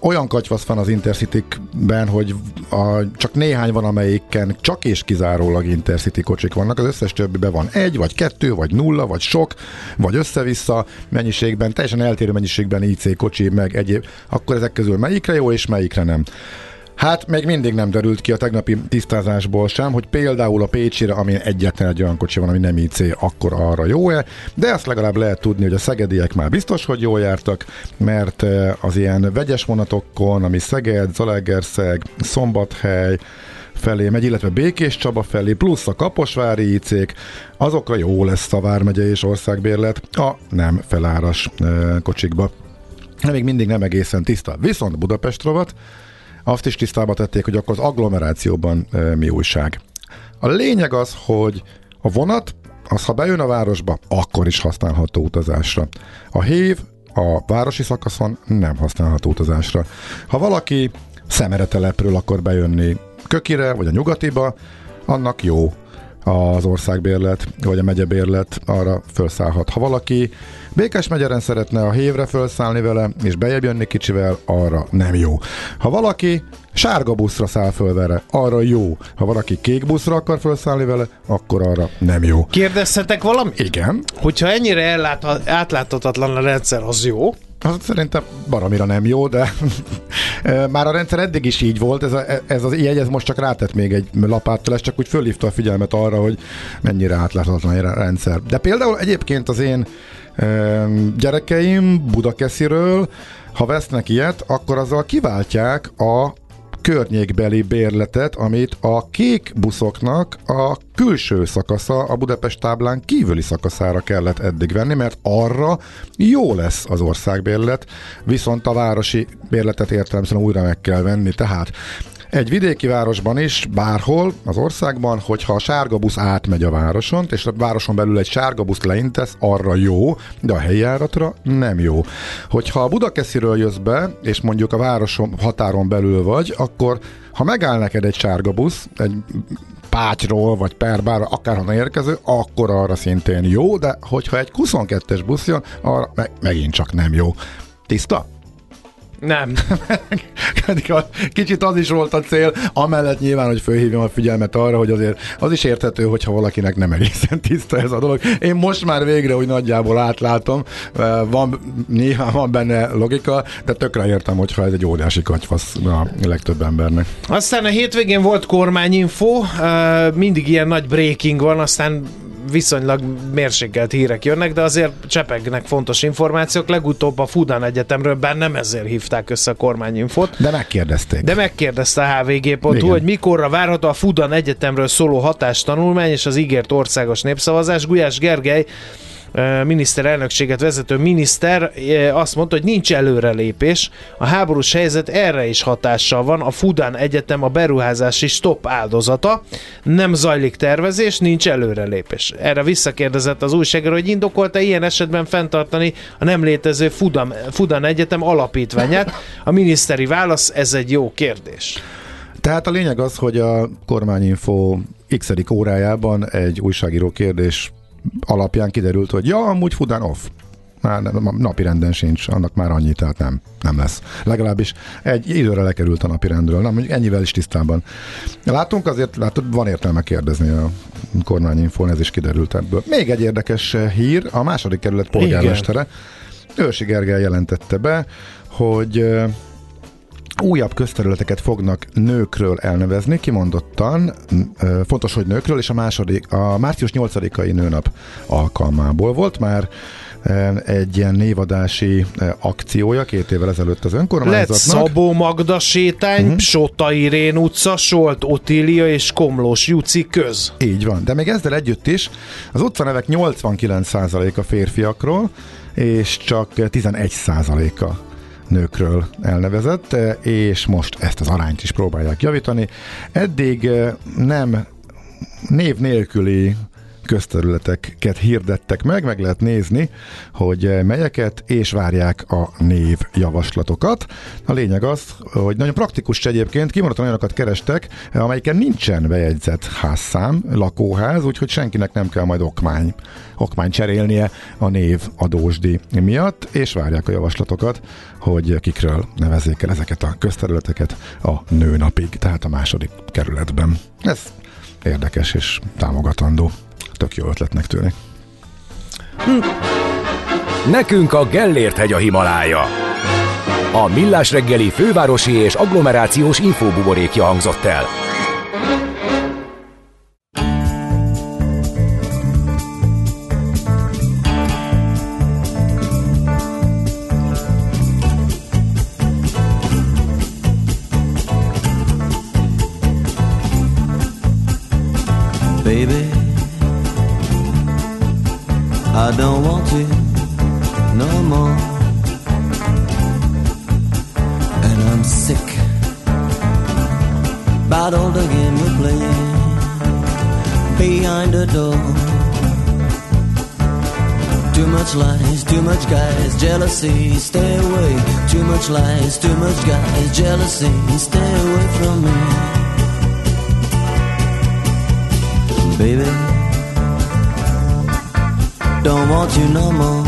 olyan katyvasz van az Intercity-ben, hogy a, csak néhány van, amelyiken csak és kizárólag Intercity kocsik vannak, az összes többiben van egy, vagy kettő, vagy nulla, vagy sok, vagy össze-vissza mennyiségben, teljesen eltérő mennyiségben IC kocsi, meg egyéb, akkor ezek közül melyikre jó, és melyikre nem. Hát még mindig nem derült ki a tegnapi tisztázásból sem, hogy például a Pécsire, ami egyetlen egy olyan kocsi van, ami nem IC, akkor arra jó-e, de azt legalább lehet tudni, hogy a szegediek már biztos, hogy jól jártak, mert eh, az ilyen vegyes vonatokon, ami Szeged, Zalaegerszeg, Szombathely, felé megy, illetve Békés Csaba felé, plusz a Kaposvári IC-k, azokra jó lesz a Vármegye és országbérlet a nem feláras e, kocsikba. De még mindig nem egészen tiszta. Viszont Budapest rovat, azt is tisztába tették, hogy akkor az agglomerációban mi újság. A lényeg az, hogy a vonat, az ha bejön a városba, akkor is használható utazásra. A hév a városi szakaszon nem használható utazásra. Ha valaki szemere telepről akar bejönni Kökire, vagy a nyugatiba, annak jó az országbérlet, vagy a megyebérlet, arra felszállhat. Ha valaki Békás megyeren szeretne a hévre felszállni vele, és bejebb jönni kicsivel, arra nem jó. Ha valaki sárga buszra száll föl vele, arra jó. Ha valaki kék buszra akar felszállni vele, akkor arra nem jó. Kérdezhetek valami? Igen, Hogyha ennyire ellátha- átláthatatlan a rendszer, az jó? az szerintem baromira nem jó, de már a rendszer eddig is így volt, ez, a, ez az jegy, ez most csak rátett még egy lapáttal, ez csak úgy fölhívta a figyelmet arra, hogy mennyire átláthatatlan a rendszer. De például egyébként az én gyerekeim Budakesziről, ha vesznek ilyet, akkor azzal kiváltják a környékbeli bérletet, amit a kék buszoknak a külső szakasza, a Budapest táblán kívüli szakaszára kellett eddig venni, mert arra jó lesz az országbérlet, viszont a városi bérletet értelemszerűen újra meg kell venni. Tehát egy vidéki városban is, bárhol az országban, hogyha a sárga busz átmegy a városon, és a városon belül egy sárga busz leintesz, arra jó, de a helyi járatra nem jó. Hogyha a Budakesziről jössz be, és mondjuk a városon határon belül vagy, akkor ha megáll neked egy sárga busz, egy Pácsról, vagy Perbára, akárhonnan érkező, akkor arra szintén jó, de hogyha egy 22-es busz jön, arra meg, megint csak nem jó. Tiszta? Nem. Kicsit az is volt a cél, amellett nyilván, hogy fölhívjam a figyelmet arra, hogy azért az is érthető, hogyha valakinek nem egészen tiszta ez a dolog. Én most már végre úgy nagyjából átlátom, van, nyilván van benne logika, de tökre értem, hogyha ez egy óriási katyfasz a legtöbb embernek. Aztán a hétvégén volt kormányinfo, mindig ilyen nagy breaking van, aztán viszonylag mérsékelt hírek jönnek, de azért csepegnek fontos információk. Legutóbb a Fudan Egyetemről, bár nem ezért hívták össze a kormányinfot. De megkérdezték. De megkérdezte a hvg.hu, Igen. hogy mikorra várható a Fudan Egyetemről szóló hatástanulmány és az ígért országos népszavazás. Gulyás Gergely miniszterelnökséget vezető miniszter azt mondta, hogy nincs előrelépés. A háborús helyzet erre is hatással van. A Fudan Egyetem a beruházási stop áldozata. Nem zajlik tervezés, nincs előrelépés. Erre visszakérdezett az újságíró, hogy indokolta ilyen esetben fenntartani a nem létező Fudan, Fudan Egyetem alapítványát. A miniszteri válasz, ez egy jó kérdés. Tehát a lényeg az, hogy a kormányinfo x órájában egy újságíró kérdés alapján kiderült, hogy ja, amúgy Fudan off. Már napi renden sincs, annak már annyi, tehát nem, nem lesz. Legalábbis egy időre lekerült a napi rendről, nem, mondjuk ennyivel is tisztában. Látunk azért, látod, van értelme kérdezni a kormányinfón, ez is kiderült ebből. Még egy érdekes hír, a második kerület polgármestere, Őrsi Gergely jelentette be, hogy ö, újabb közterületeket fognak nőkről elnevezni, kimondottan fontos, hogy nőkről, és a második, a március 8-ai nőnap alkalmából volt már ö, egy ilyen névadási ö, akciója két évvel ezelőtt az Lett önkormányzatnak. Szabó Magda sétány, uh-huh. Sota Irén utca, Solt Otília és Komlós Juci köz. Így van, de még ezzel együtt is az utcanevek 89%-a férfiakról, és csak 11%-a nőkről elnevezett, és most ezt az arányt is próbálják javítani. Eddig eh, nem név nélküli közterületeket hirdettek meg, meg lehet nézni, hogy eh, melyeket, és várják a név javaslatokat. A lényeg az, hogy nagyon praktikus egyébként, kimondottan olyanokat kerestek, eh, amelyiken nincsen bejegyzett házszám, lakóház, úgyhogy senkinek nem kell majd okmány, okmány cserélnie a név adósdi miatt, és várják a javaslatokat, hogy kikről nevezzék el ezeket a közterületeket a nőnapig, tehát a második kerületben. Ez érdekes és támogatandó. Tök jó ötletnek tűnik. Nekünk a Gellért hegy a Himalája. A Millás reggeli fővárosi és agglomerációs infóbuborékja hangzott el. Jealousy, stay away. Too much lies, too much guys, jealousy, stay away from me. baby. Don't want you no more.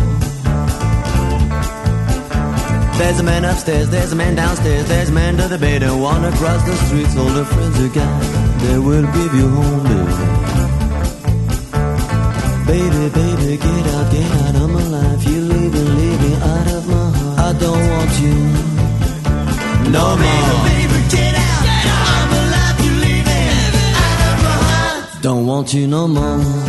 There's a man upstairs, there's a man downstairs, there's a man to the bed and one across the street. All the friends you got, they will give you home, baby. Baby, baby, get out, get out of my life. You out of my heart. I don't want you no more. Baby, get out, of my life. You leaving out of my heart. Don't want you no more.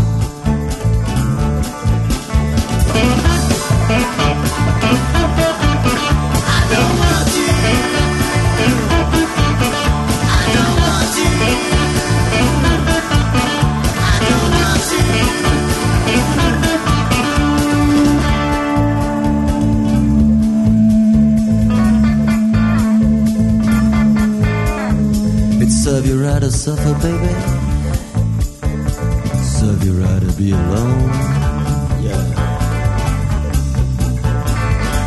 Serve you right to suffer, baby. Serve you right to be alone. Yeah.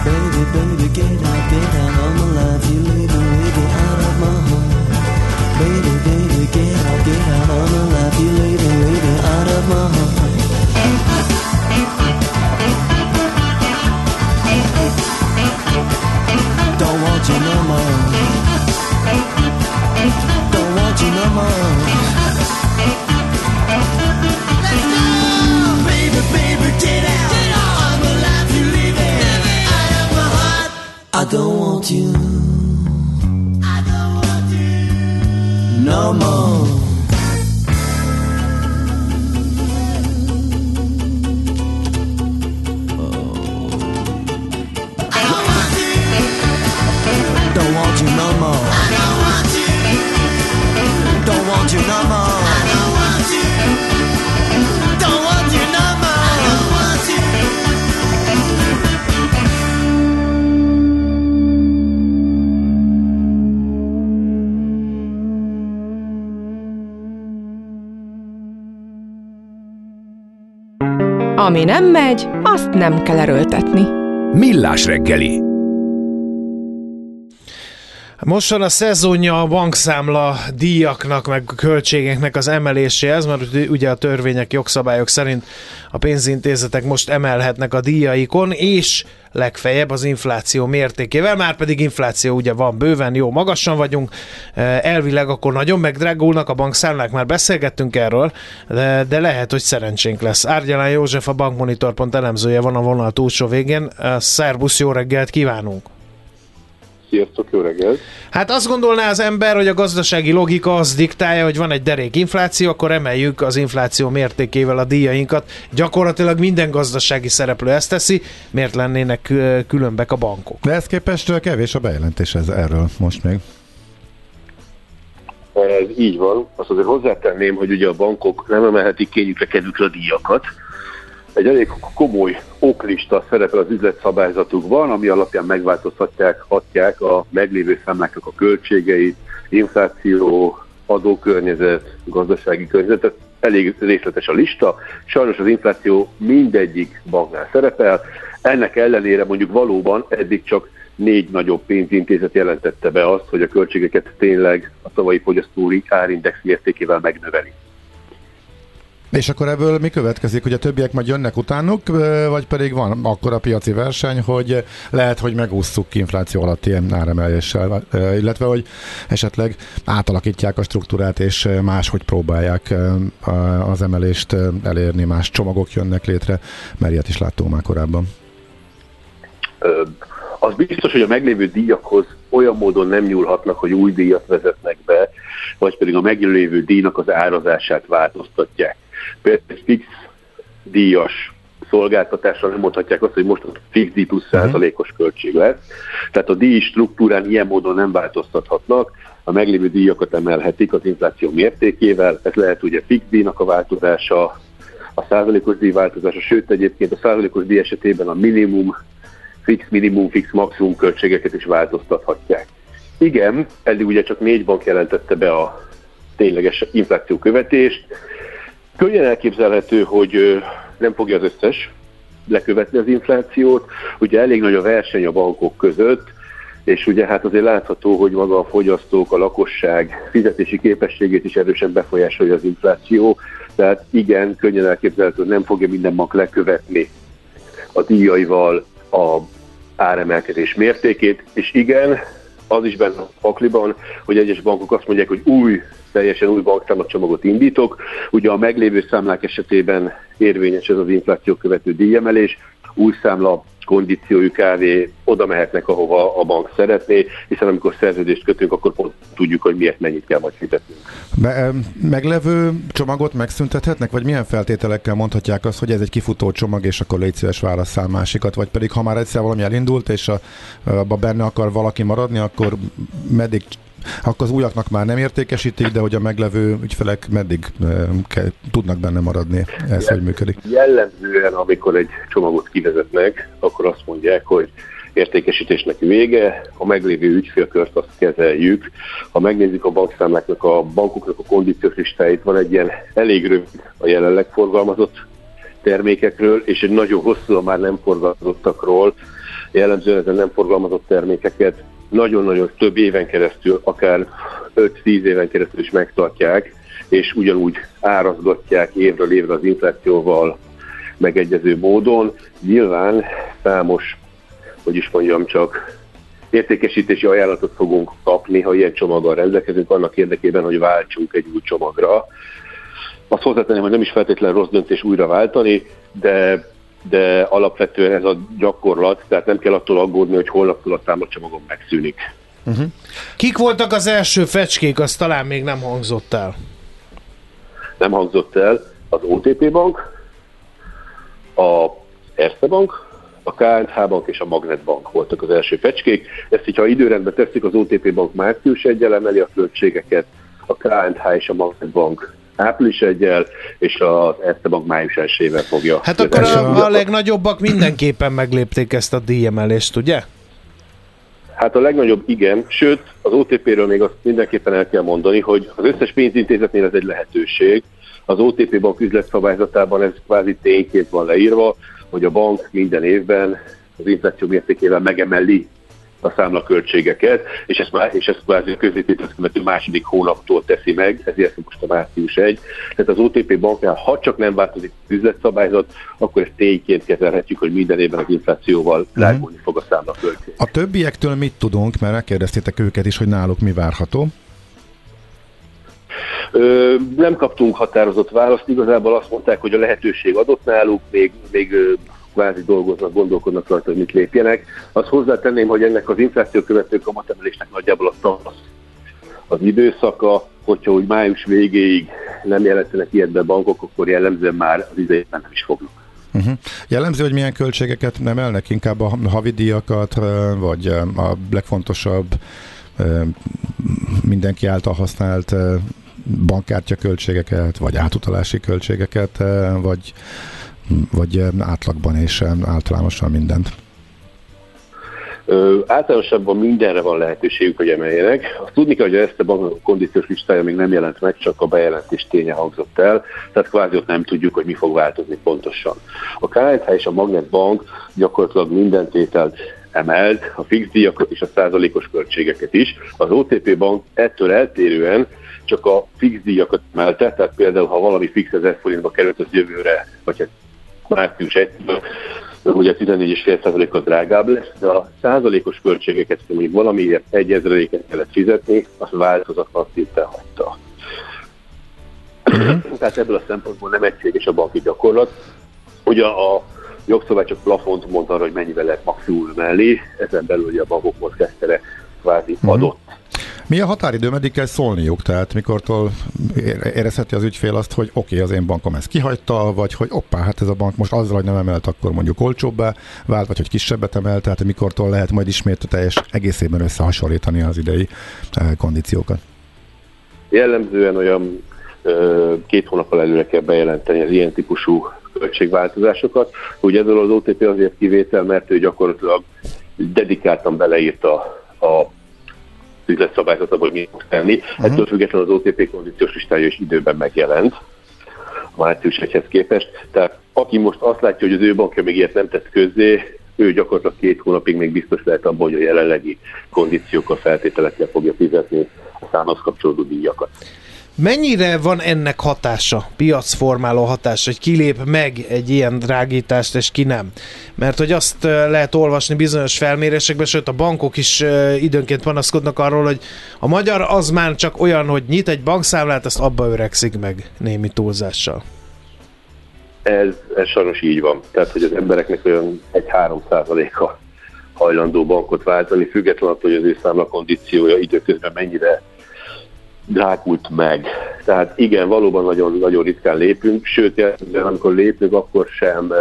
Baby, baby, get out, get out of my life. You leaving, leaving out of my heart. Baby, baby, get out, get out of my life. You leaving, leaving out of my heart. I don't want you. I don't want you. No more. Ami nem megy, azt nem kell erőltetni. Millás reggeli. Most van a szezonja a bankszámla díjaknak, meg költségeknek az emeléséhez, mert ugye a törvények, jogszabályok szerint a pénzintézetek most emelhetnek a díjaikon, és legfeljebb az infláció mértékével, már pedig infláció ugye van bőven, jó magasan vagyunk, Eh, elvileg akkor nagyon megdrágulnak a bankszámlák, már beszélgettünk erről, de, de lehet, hogy szerencsénk lesz. Árgyalán József, a bankmonitor.pont elemzője van a vonal túlsó végén. Eh, Szerbusz, jó reggelt kívánunk! Sziasztok, jó reggelt! Hát azt gondolná az ember, hogy a gazdasági logika az diktálja, hogy van egy derék infláció, akkor emeljük az infláció mértékével a díjainkat. Gyakorlatilag minden gazdasági szereplő ezt teszi, miért lennének kü- különbek a bankok? De ezt képest kevés a bejelentés ez erről most még. Ez így van. Azt azért hozzátenném, hogy ugye a bankok nem emelhetik kényükre kedvükre a díjakat. Egy elég komoly oklista szerepel az üzletszabályzatukban, ami alapján megváltoztatják hatják a meglévő számláknak a költségeit, infláció, adókörnyezet, gazdasági környezet. Tehát elég részletes a lista. Sajnos az infláció mindegyik banknál szerepel. Ennek ellenére mondjuk valóban eddig csak négy nagyobb pénzintézet jelentette be azt, hogy a költségeket tényleg a szavai fogyasztói árindex mértékével megnöveli. És akkor ebből mi következik, hogy a többiek majd jönnek utánuk, vagy pedig van akkor a piaci verseny, hogy lehet, hogy megússzuk infláció alatt ilyen áremeléssel, illetve hogy esetleg átalakítják a struktúrát, és máshogy próbálják az emelést elérni, más csomagok jönnek létre, mert ilyet is láttunk már korábban. Az biztos, hogy a meglévő díjakhoz olyan módon nem nyúlhatnak, hogy új díjat vezetnek be, vagy pedig a meglévő díjnak az árazását változtatják. Például egy fix díjas szolgáltatásra nem mondhatják azt, hogy most a fix díj plusz százalékos költség lesz. Tehát a díj struktúrán ilyen módon nem változtathatnak, a meglévő díjakat emelhetik az infláció mértékével, ez lehet ugye fix díjnak a változása, a százalékos díj változása, sőt egyébként a százalékos díj esetében a minimum, fix minimum, fix maximum költségeket is változtathatják. Igen, eddig ugye csak négy bank jelentette be a tényleges infláció követést. Könnyen elképzelhető, hogy nem fogja az összes lekövetni az inflációt. Ugye elég nagy a verseny a bankok között, és ugye hát azért látható, hogy maga a fogyasztók, a lakosság fizetési képességét is erősen befolyásolja az infláció. Tehát igen, könnyen elképzelhető, hogy nem fogja minden bank lekövetni a díjaival a áremelkedés mértékét, és igen, az is benne a pakliban, hogy egyes bankok azt mondják, hogy új, teljesen új bankszámlacsomagot indítok. Ugye a meglévő számlák esetében érvényes ez az infláció követő díjemelés, új számla kondíciójú kávé, oda mehetnek, ahova a bank szeretné, hiszen amikor szerződést kötünk, akkor pont tudjuk, hogy miért mennyit kell majd fizetnünk. Be, meglevő csomagot megszüntethetnek, vagy milyen feltételekkel mondhatják azt, hogy ez egy kifutó csomag, és akkor légy szíves válasszál másikat, vagy pedig ha már egyszer valami elindult, és a, abban benne akar valaki maradni, akkor meddig akkor az újaknak már nem értékesítik, de hogy a meglevő ügyfelek meddig ö, ke, tudnak benne maradni. Ez hogy működik? Jellemzően, amikor egy csomagot kivezetnek, akkor azt mondják, hogy értékesítésnek vége, a meglévő ügyfélkört azt kezeljük. Ha megnézzük a bankszámláknak, a bankoknak a kondíciós listáit, van egy ilyen elég rövid a jelenleg forgalmazott termékekről, és egy nagyon hosszú a már nem forgalmazottakról, jellemzően ezen nem forgalmazott termékeket nagyon-nagyon több éven keresztül, akár 5-10 éven keresztül is megtartják, és ugyanúgy árazgatják évről évre az inflációval megegyező módon. Nyilván számos, hogy is mondjam csak, értékesítési ajánlatot fogunk kapni, ha ilyen csomaggal rendelkezünk, annak érdekében, hogy váltsunk egy új csomagra. Azt hozzátenném, hogy nem is feltétlenül rossz döntés újra váltani, de de alapvetően ez a gyakorlat, tehát nem kell attól aggódni, hogy holnaptól a számlacsomagom megszűnik. Uh-huh. Kik voltak az első fecskék, az talán még nem hangzott el? Nem hangzott el az OTP Bank, a Erste Bank, a KNH Bank és a Magnet Bank voltak az első fecskék. Ezt, hogyha időrendben teszik, az OTP Bank március egyel emeli a költségeket, a KNH és a Magnet Bank április egyel, és az Erste Bank május 1 fogja. Hát akkor a, a legnagyobbak mindenképpen meglépték ezt a díjemelést, ugye? Hát a legnagyobb igen, sőt az OTP-ről még azt mindenképpen el kell mondani, hogy az összes pénzintézetnél ez egy lehetőség. Az OTP bank üzletszabályzatában ez kvázi tényként van leírva, hogy a bank minden évben az infláció mértékével megemeli a számlaköltségeket, és ezt, már, és ezt kvázi a közvetítőt követő második hónaptól teszi meg, ezért most a március 1. Tehát az OTP banknál, ha csak nem változik az üzletszabályzat, akkor ezt tényként kezelhetjük, hogy minden évben az inflációval uh-huh. lágulni fog a számlaköltség. A többiektől mit tudunk, mert megkérdeztétek őket is, hogy náluk mi várható? Ö, nem kaptunk határozott választ, igazából azt mondták, hogy a lehetőség adott náluk, még, még kvázi dolgoznak, gondolkodnak rajta, hogy mit lépjenek. Azt hozzátenném, hogy ennek az infláció követő kamatemelésnek nagyjából a tavasz az időszaka, hogyha úgy május végéig nem jelentenek ilyet be bankok, akkor jellemzően már az idejében nem is fognak. Uh-huh. Jellemző, hogy milyen költségeket emelnek, inkább a havidíjakat, vagy a legfontosabb mindenki által használt bankkártya költségeket, vagy átutalási költségeket, vagy vagy átlagban és általánosan mindent? Ö, általánosabban mindenre van lehetőségük, hogy emeljenek. Azt tudni kell, hogy ezt a bankok kondíciós listája még nem jelent meg, csak a bejelentés ténye hangzott el, tehát kvázi ott nem tudjuk, hogy mi fog változni pontosan. A KNH és a Magnet Bank gyakorlatilag minden tételt emelt, a fix díjakat és a százalékos költségeket is. Az OTP bank ettől eltérően csak a fix díjakat emelte, tehát például ha valami fix 1000 forintba került az jövőre, vagy hát március 1-től ugye 14,5%-kal drágább lesz, de a százalékos költségeket, hogy valamiért egy ezreléket kellett fizetni, azt változatlan szinten hagyta. Uh-huh. Tehát ebből a szempontból nem egységes a banki gyakorlat. Ugye a jogszabály csak plafont mond arra, hogy mennyivel lehet maximum emelni, ezen belül ugye a bankok mozgástere kvázi uh-huh. adott. Mi a határidő, meddig kell szólniuk? Tehát mikortól érezheti az ügyfél azt, hogy oké, okay, az én bankom ezt kihagyta, vagy hogy oppá, hát ez a bank most azzal, hogy nem emelt, akkor mondjuk olcsóbbá vált, vagy hogy kisebbet emelt, tehát mikortól lehet majd ismét a teljes egészében összehasonlítani az idei eh, kondíciókat? Jellemzően olyan két hónappal előre kell bejelenteni az ilyen típusú költségváltozásokat. Ugye ezzel az OTP azért kivétel, mert ő gyakorlatilag dedikáltan beleírta a üzletszabályzat, hogy mit fog tenni. Uh-huh. Ettől függetlenül az OTP kondíciós listája is időben megjelent a március 1 képest. Tehát aki most azt látja, hogy az ő bankja még ilyet nem tett közzé, ő gyakorlatilag két hónapig még biztos lehet abban, hogy a jelenlegi kondíciókkal, feltételekkel fogja fizetni a számhoz kapcsolódó díjakat. Mennyire van ennek hatása, piacformáló hatása, hogy kilép meg egy ilyen drágítást, és ki nem? Mert hogy azt lehet olvasni bizonyos felmérésekben, sőt a bankok is időnként panaszkodnak arról, hogy a magyar az már csak olyan, hogy nyit egy bankszámlát, azt abba öregszik meg némi túlzással. Ez, ez sajnos így van. Tehát, hogy az embereknek olyan egy 3 a hajlandó bankot váltani, függetlenül attól, hogy az ő számla kondíciója időközben mennyire drágult meg. Tehát igen, valóban nagyon, nagyon ritkán lépünk, sőt, amikor lépünk, akkor sem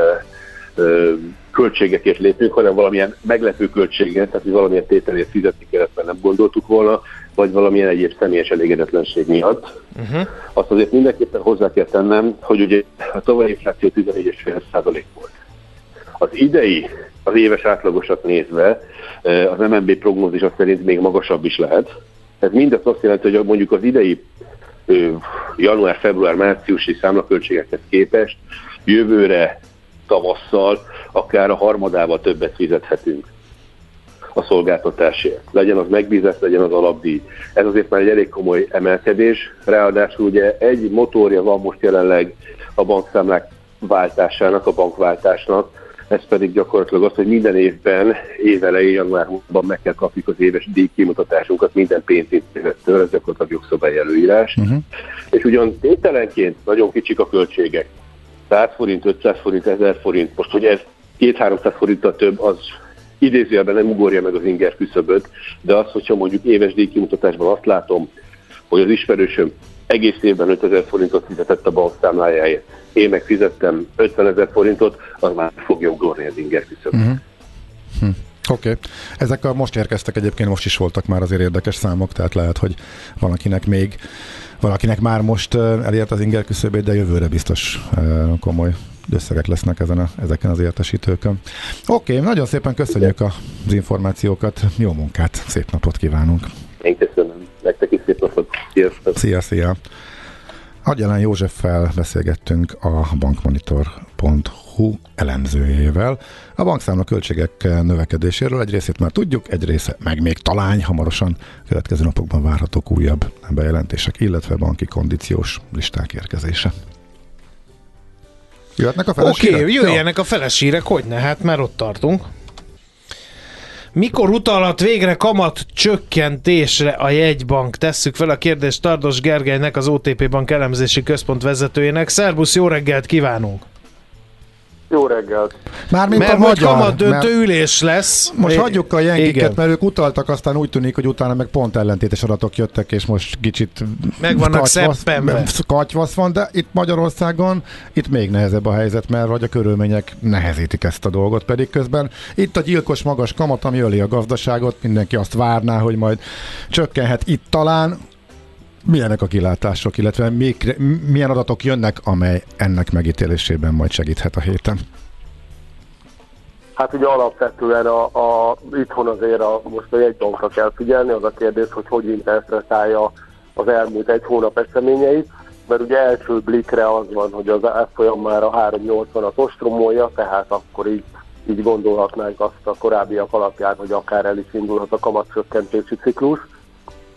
költségekért lépünk, hanem valamilyen meglepő költséget, tehát hogy valamilyen tételért fizetni kellett, mert nem gondoltuk volna, vagy valamilyen egyéb személyes elégedetlenség miatt. Uh-huh. Azt azért mindenképpen hozzá kell tennem, hogy ugye a tavalyi infláció 14,5% volt. Az idei az éves átlagosat nézve az MNB prognózis szerint még magasabb is lehet. Ez mindezt azt jelenti, hogy mondjuk az idei január, február, márciusi számlaköltségekhez képest jövőre tavasszal akár a harmadával többet fizethetünk a szolgáltatásért. Legyen az megbízás, legyen az alapdíj. Ez azért már egy elég komoly emelkedés. Ráadásul ugye egy motorja van most jelenleg a bankszámlák váltásának, a bankváltásnak, ez pedig gyakorlatilag az, hogy minden évben, évelején, januárban meg kell kapjuk az éves díjkimutatásunkat minden pénzintézettől, ez gyakorlatilag jogszabályi előírás. Uh-huh. És ugyan tételenként nagyon kicsik a költségek, 100 forint, 500 forint, 1000 forint, most hogy ez 2-300 forinttal több, az idézőjelben nem ugorja meg az inger küszöböt, de az, hogyha mondjuk éves díjkimutatásban azt látom, hogy az ismerősöm egész évben 5000 forintot fizetett a bankszámlájáért, én meg fizettem 50 ezer forintot, az már fogja ugorni az inger küszöböt. Uh-huh. Hm. Oké. Okay. Ezek a most érkeztek egyébként, most is voltak már azért érdekes számok, tehát lehet, hogy valakinek még, valakinek már most elért az inger küszöbét, de jövőre biztos komoly összegek lesznek ezen a, ezeken az értesítőkön. Oké, okay, nagyon szépen köszönjük az információkat, jó munkát, szép napot kívánunk! Én köszönöm, szép napot, sziasztok! Szia, szia! Agyalán Józseffel beszélgettünk a bankmonitor.hu elemzőjével. A bankszámla költségek növekedéséről egy részét már tudjuk, egy része meg még talán hamarosan következő napokban várhatók újabb bejelentések, illetve banki kondíciós listák érkezése. Jöhetnek a felesírek? Oké, okay, jöjjenek a felesírek, hogy ne, hát már ott tartunk. Mikor utalat végre kamat csökkentésre a jegybank? Tesszük fel a kérdést Tardos Gergelynek, az OTP Bank elemzési központ vezetőjének. Szerbusz, jó reggelt kívánunk! Jó reggelt! Mármint mert a magyar, kamat döntő mert ülés lesz. Most é, hagyjuk a jenkiket, mert ők utaltak, aztán úgy tűnik, hogy utána meg pont ellentétes adatok jöttek, és most kicsit meg vannak szeppenben. Katyvasz van, de itt Magyarországon itt még nehezebb a helyzet, mert vagy a körülmények nehezítik ezt a dolgot, pedig közben itt a gyilkos magas kamat, ami öli a gazdaságot, mindenki azt várná, hogy majd csökkenhet itt talán, milyenek a kilátások, illetve még, milyen adatok jönnek, amely ennek megítélésében majd segíthet a héten? Hát ugye alapvetően a, a, itthon azért a, most a jegybankra kell figyelni, az a kérdés, hogy hogy interpretálja az elmúlt egy hónap eseményeit, mert ugye első blikre az van, hogy az árfolyam már a 380-at ostromolja, tehát akkor így, így gondolhatnánk azt a korábbiak alapján, hogy akár el is indulhat a kamatcsökkentési ciklus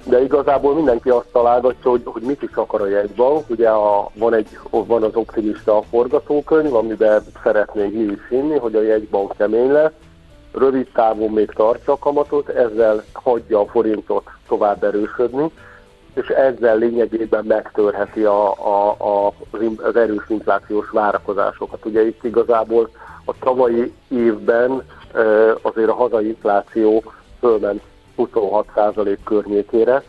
de igazából mindenki azt találgatja, hogy, hogy mit is akar a jegybank. Ugye a, van, egy, van az optimista forgatókönyv, amiben szeretnénk mi is hinni, hogy a jegybank kemény lesz, rövid távon még tartsa a kamatot, ezzel hagyja a forintot tovább erősödni, és ezzel lényegében megtörheti a, a, a, az erős inflációs várakozásokat. Ugye itt igazából a tavalyi évben azért a hazai infláció fölment 26% környékére,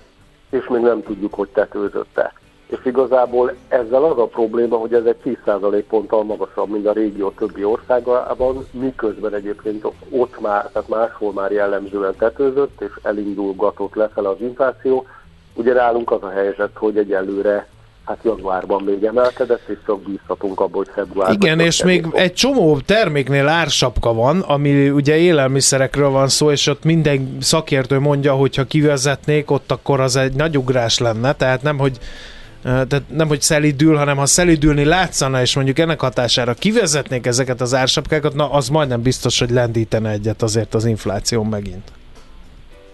és még nem tudjuk, hogy tetőzötte. És igazából ezzel az a probléma, hogy ez egy 10% ponttal magasabb, mint a régió többi országában, miközben egyébként ott már, tehát máshol már jellemzően tetőzött, és elindulgatott lefelé az infláció. Ugye nálunk az a helyzet, hogy egyelőre hát januárban még emelkedett, és csak bízhatunk abban, hogy februárban. Igen, és még fog. egy csomó terméknél ársapka van, ami ugye élelmiszerekről van szó, és ott minden szakértő mondja, hogy ha kivezetnék, ott akkor az egy nagy ugrás lenne, tehát nem, hogy tehát nem, hogy szelidül, hanem ha szelidülni látszana, és mondjuk ennek hatására kivezetnék ezeket az ársapkákat, na az majdnem biztos, hogy lendítene egyet azért az infláció megint.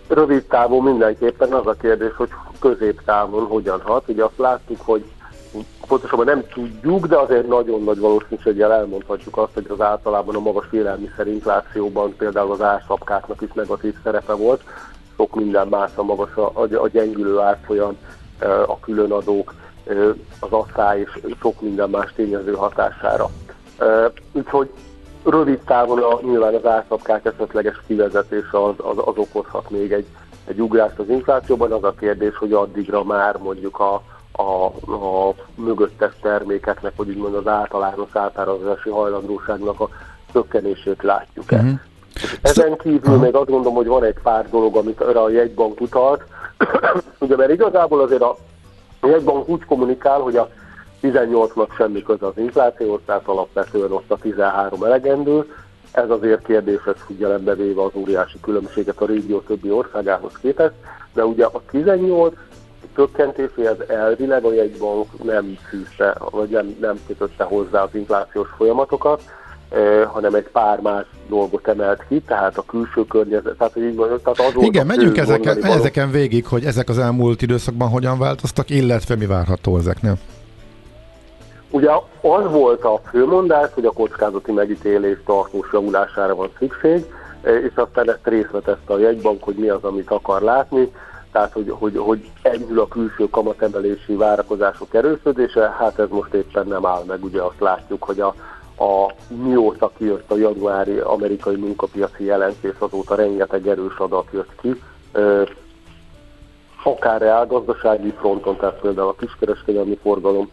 Rövid távon mindenképpen az a kérdés, hogy középtávon hogyan hat. Ugye azt láttuk, hogy pontosabban nem tudjuk, de azért nagyon nagy valószínűséggel elmondhatjuk azt, hogy az általában a magas inflációban például az ársapkáknak is negatív szerepe volt. Sok minden más a magas a, a gyengülő árfolyam, a különadók, az asszály és sok minden más tényező hatására. Úgyhogy rövid távon a, nyilván az árszapkák esetleges kivezetése az, az, az okozhat még egy, egy ugrást az inflációban. Az a kérdés, hogy addigra már mondjuk a, a, a mögöttes termékeknek, hogy úgymond az általános átárazási hajlandóságnak a csökkenését látjuk-e. Uh-huh. Ezen kívül még azt gondolom, hogy van egy pár dolog, amit a jegybank utalt, ugye mert igazából azért a jegybank úgy kommunikál, hogy a 18-nak semmi köze az inflációhoz, tehát alapvetően ott a 13 elegendő, Ez azért kérdéses figyelembe véve az óriási különbséget a régió többi országához képest, de ugye a 18 csökkentéséhez elvileg a jegybank nem fűzte, vagy nem, nem kötötte hozzá az inflációs folyamatokat, eh, hanem egy pár más dolgot emelt ki, tehát a külső környezet, tehát, így mondjam, tehát az Igen, fő ezeken, ezeken végig, hogy ezek az elmúlt időszakban hogyan változtak, illetve mi várható ezeknél. Ugye az volt a főmondás, hogy a kockázati megítélés tartós javulására van szükség, és aztán ezt részre tette a jegybank, hogy mi az, amit akar látni, tehát hogy, hogy, hogy enyhül a külső kamatemelési várakozások erősödése, hát ez most éppen nem áll meg, ugye azt látjuk, hogy a, a mióta kijött a januári amerikai munkapiaci jelentés, azóta rengeteg erős adat jött ki, akár reálgazdasági fronton, tehát például a kiskereskedelmi forgalom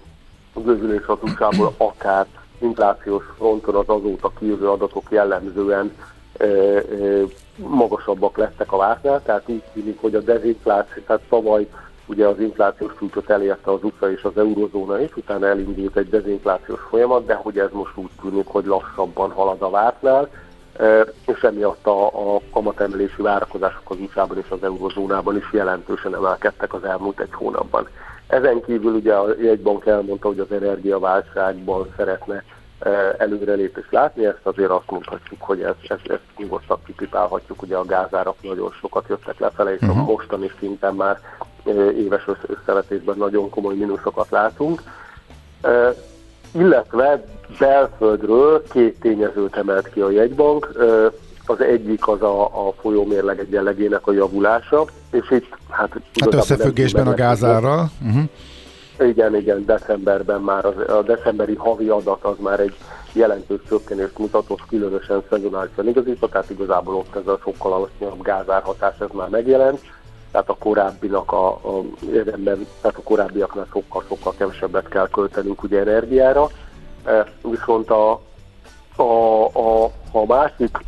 bővülés hatósából, akár inflációs fronton az azóta kijövő adatok jellemzően ö, ö, magasabbak lettek a vártnál, tehát úgy tűnik, hogy a dezinfláció, tehát tavaly ugye az inflációs csúcsot elérte az USA és az eurozóna is, utána elindult egy dezinflációs folyamat, de hogy ez most úgy tűnik, hogy lassabban halad a vártnál, ö, és emiatt a, a kamatemelési várakozások az USA-ban és az eurozónában is jelentősen emelkedtek az elmúlt egy hónapban. Ezen kívül ugye a jegybank elmondta, hogy az energiaválságban szeretne eh, előrelépést látni, ezt azért azt mondhatjuk, hogy ezt, ezt, ezt nyugodtan kipipálhatjuk, ugye a gázárak nagyon sokat jöttek lefele, és uh-huh. a mostani szinten már eh, éves össz- összevetésben nagyon komoly mínuszokat látunk. Eh, illetve belföldről két tényezőt emelt ki a jegybank. Az egyik az a, a folyómérleg egyenlegének a javulása, és itt hát... Hát összefüggésben a gázárral. Uh-huh. Igen, igen, decemberben már az, a decemberi havi adat az már egy jelentős csökkenést mutatott, különösen szezonálisan igazítva, tehát igazából ott ez a sokkal alacsonyabb gázárhatás ez már megjelent, tehát a korábbinak a, a érdemben, tehát a korábbiaknál sokkal-sokkal kevesebbet kell költenünk ugye energiára, E, viszont a, a, a, a másik,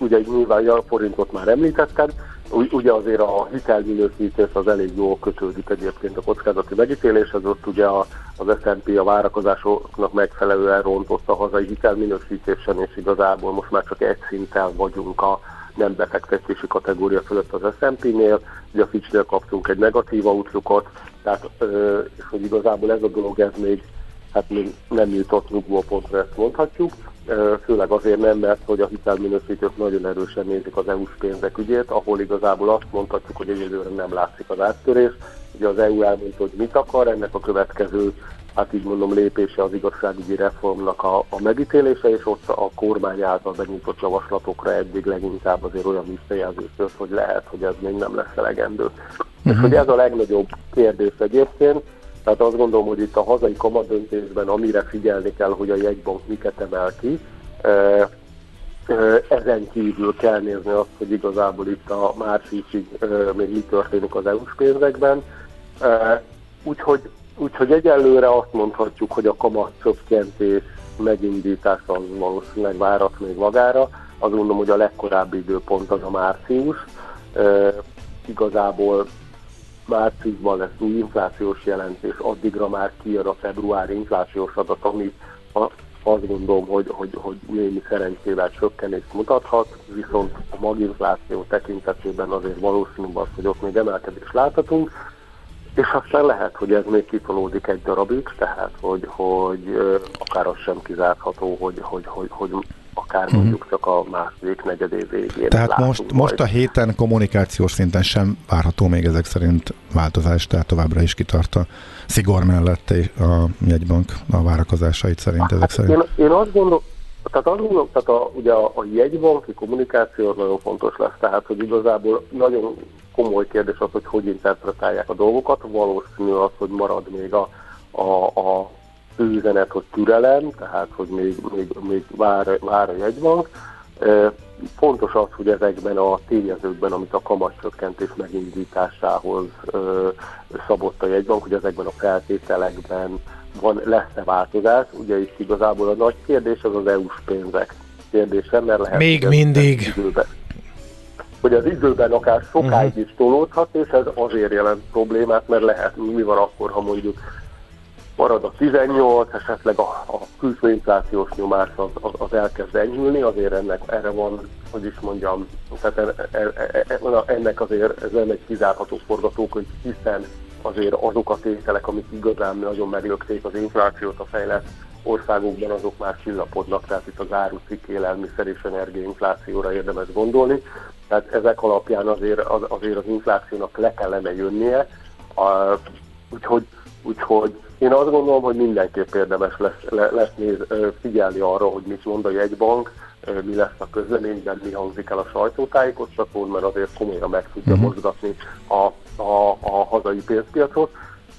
ugye nyilván a forintot már említettem, Ugy- ugye azért a hitelminősítés az elég jól kötődik egyébként a kockázati megítéléshez, ott ugye a, az S&P a várakozásoknak megfelelően rontott a hazai hitelminősítésen, és igazából most már csak egy szinten vagyunk a nem befektetési kategória fölött az S&P-nél, ugye a Fitch-nél kaptunk egy negatív outlookot, tehát és hogy igazából ez a dolog ez még hát még nem jutott nyugvópontra, ezt mondhatjuk. Főleg azért nem, mert hogy a hitelminősítők nagyon erősen nézik az EU-s pénzek ügyét, ahol igazából azt mondhatjuk, hogy egyelőre nem látszik az áttörés. Ugye az EU elmondta, hogy mit akar, ennek a következő, hát így mondom, lépése az igazságügyi reformnak a, a megítélése, és ott a kormány által benyújtott javaslatokra eddig leginkább azért olyan visszajelzés hogy lehet, hogy ez még nem lesz elegendő. És hogy ez a legnagyobb kérdés egyébként, tehát azt gondolom, hogy itt a hazai kamadöntésben, amire figyelni kell, hogy a jegybank miket emel ki, ezen kívül kell nézni azt, hogy igazából itt a márciusig még mi történik az EU-s pénzekben. Úgyhogy, úgyhogy egyelőre azt mondhatjuk, hogy a kamat csökkentés megindítása az valószínűleg várat még magára. Azt gondolom, hogy a legkorábbi időpont az a március. Igazából márciusban lesz új inflációs jelentés, addigra már kijön a februári inflációs adat, ami a, azt gondolom, hogy, hogy, hogy némi szerencsével csökkenést mutathat, viszont a maginfláció tekintetében azért valószínűbb az, hogy ott még emelkedést láthatunk, és aztán lehet, hogy ez még kitolódik egy darabig, tehát hogy, hogy akár az sem kizárható, hogy, hogy, hogy, hogy akár mondjuk csak a második negyedév végén Tehát most, majd. most a héten kommunikációs szinten sem várható még ezek szerint változás, tehát továbbra is kitart a szigor mellett a jegybank a várakozásait szerint ezek szerint. Hát Én, én azt gondolom, tehát azt gondolom, tehát a, ugye a, a jegybanki kommunikáció nagyon fontos lesz, tehát hogy igazából nagyon komoly kérdés az, hogy hogy interpretálják a dolgokat, valószínű az, hogy marad még a, a, a fő üzenet, hogy türelem, tehát hogy még, még, még vár, vár a jegybank. Fontos az, hogy ezekben a tényezőkben, amit a kamatcsökkentés megindításához szabott a jegybank, hogy ezekben a feltételekben van, lesz-e változás. Ugye itt igazából a nagy kérdés az az EU-s pénzek kérdése, mert lehet, Még mindig. időben, hogy az időben akár sokáig is tolódhat, és ez azért jelent problémát, mert lehet, mi van akkor, ha mondjuk marad a 18, esetleg a, a külső inflációs nyomás az, az, az elkezd enyhülni, azért ennek erre van, hogy is mondjam, tehát e, e, e, e, ennek azért ez nem egy kizárható forgatókönyv, hiszen azért azok a tételek, amik igazán nagyon meglökték az inflációt a fejlett országokban, azok már csillapodnak, tehát itt az árucik, élelmiszer és energiainflációra érdemes gondolni. Tehát ezek alapján azért az, azért az inflációnak le kellene jönnie, a, úgyhogy, úgyhogy én azt gondolom, hogy mindenképp érdemes lesz, lesz néz, figyelni arra, hogy mit mond a jegybank, mi lesz a közleményben, mi hangzik el a sajtótájékoztatón, mert azért komolyan meg tudja uh-huh. mozgatni a, a, a hazai pénzpiacot,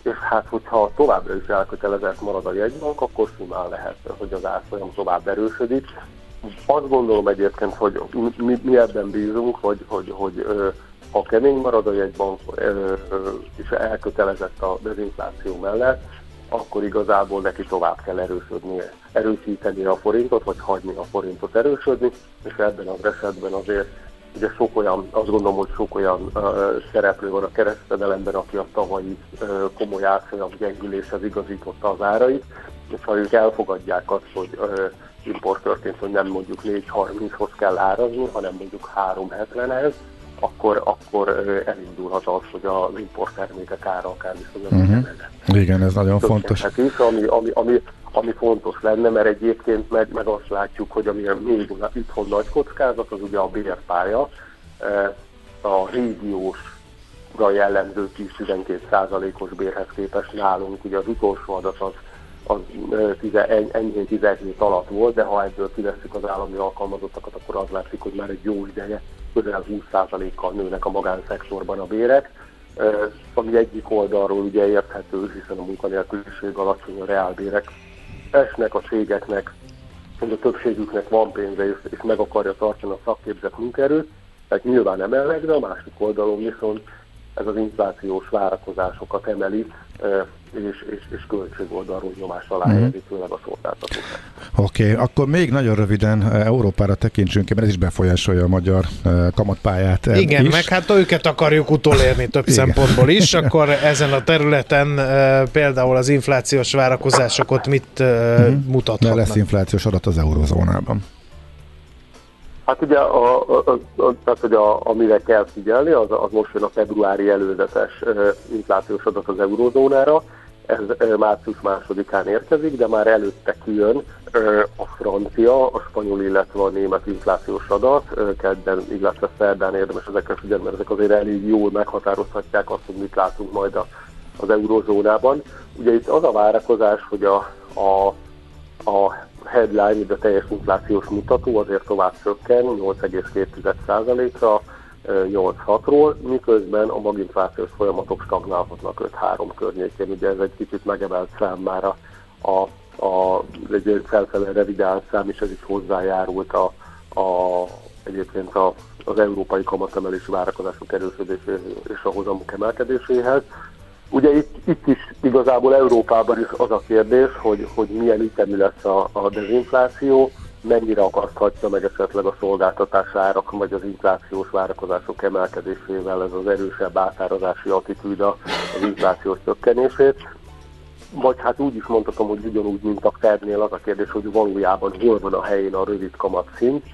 és hát hogyha továbbra is elkötelezett marad a jegybank, akkor simán lehet, hogy az árfolyam tovább erősödik. Azt gondolom egyébként, hogy mi, mi ebben bízunk, hogy, hogy, hogy ha kemény marad a jegybank, és elkötelezett a dezinfláció mellett, akkor igazából neki tovább kell erősödnie, erősíteni a forintot, vagy hagyni a forintot erősödni, és ebben az esetben azért ugye sok olyan, azt gondolom, hogy sok olyan uh, szereplő van a kereskedelemben, aki a tavalyi uh, komoly árfolyam gyengüléshez igazította az árait, és ha ők elfogadják azt, hogy uh, import történt, hogy nem mondjuk 4.30-hoz kell árazni, hanem mondjuk 3.70-hez, akkor, akkor elindulhat az, hogy az import termékek ára akár viszonylag uh-huh. Igen, ez nagyon fontos. Is, ami, ami, ami, ami fontos lenne, mert egyébként meg, meg azt látjuk, hogy ami még itthon nagy kockázat, az ugye a bérpálya, a régiósra jellemző 10-12%-os bérhez képest nálunk, ugye az utolsó adat az, az enyhén 17 alatt volt, de ha ebből kiveszünk az állami alkalmazottakat, akkor az látszik, hogy már egy jó ideje közel 20%-kal nőnek a magánszektorban a bérek, ami egyik oldalról ugye érthető, hiszen a munkanélküliség alacsony, a reálbérek esnek a cégeknek, hogy a többségüknek van pénze, és, és meg akarja tartani a szakképzett munkaerőt, tehát nyilván emelnek, de a másik oldalon viszont ez az inflációs várakozásokat emeli, és, és, és költségoldalról nyomás alá mm. helyezi, főleg a szolgáltatók. Oké, okay, akkor még nagyon röviden Európára tekintsünk, mert ez is befolyásolja a magyar kamatpályát. Igen, is. meg hát őket akarjuk utolérni több Igen. szempontból is, akkor ezen a területen például az inflációs várakozások mit mm. mutathatnak? De lesz inflációs adat az eurozónában. Hát ugye, a, a, a, tehát, hogy a, amire kell figyelni, az, az most jön a februári előzetes inflációs adat az eurózónára, ez március másodikán érkezik, de már előtte kijön a francia, a spanyol, illetve a német inflációs adat, kedden, illetve szerdán érdemes ezekre figyelni, mert ezek azért elég jól meghatározhatják azt, hogy mit látunk majd a, az eurozónában. Ugye itt az a várakozás, hogy a, a, a headline, de teljes inflációs mutató azért tovább csökken 8,2%-ra, 8-6-ról, miközben a maginflációs folyamatok stagnálhatnak 5-3 környékén. Ugye ez egy kicsit megemelt szám már a, a, a egy felfele revidált szám, és ez is hozzájárult a, a, egyébként a, az európai kamatemelési várakozások erősödéséhez és a hozamok emelkedéséhez. Ugye itt, itt is igazából Európában is az a kérdés, hogy, hogy milyen ütemű lesz a, a dezinfláció, mennyire akaszthatja meg esetleg a szolgáltatás árak, vagy az inflációs várakozások emelkedésével ez az erősebb átárazási attitűd az inflációs csökkenését. Vagy hát úgy is mondhatom, hogy ugyanúgy, mint a Fednél az a kérdés, hogy valójában hol van a helyén a rövid kamat szint,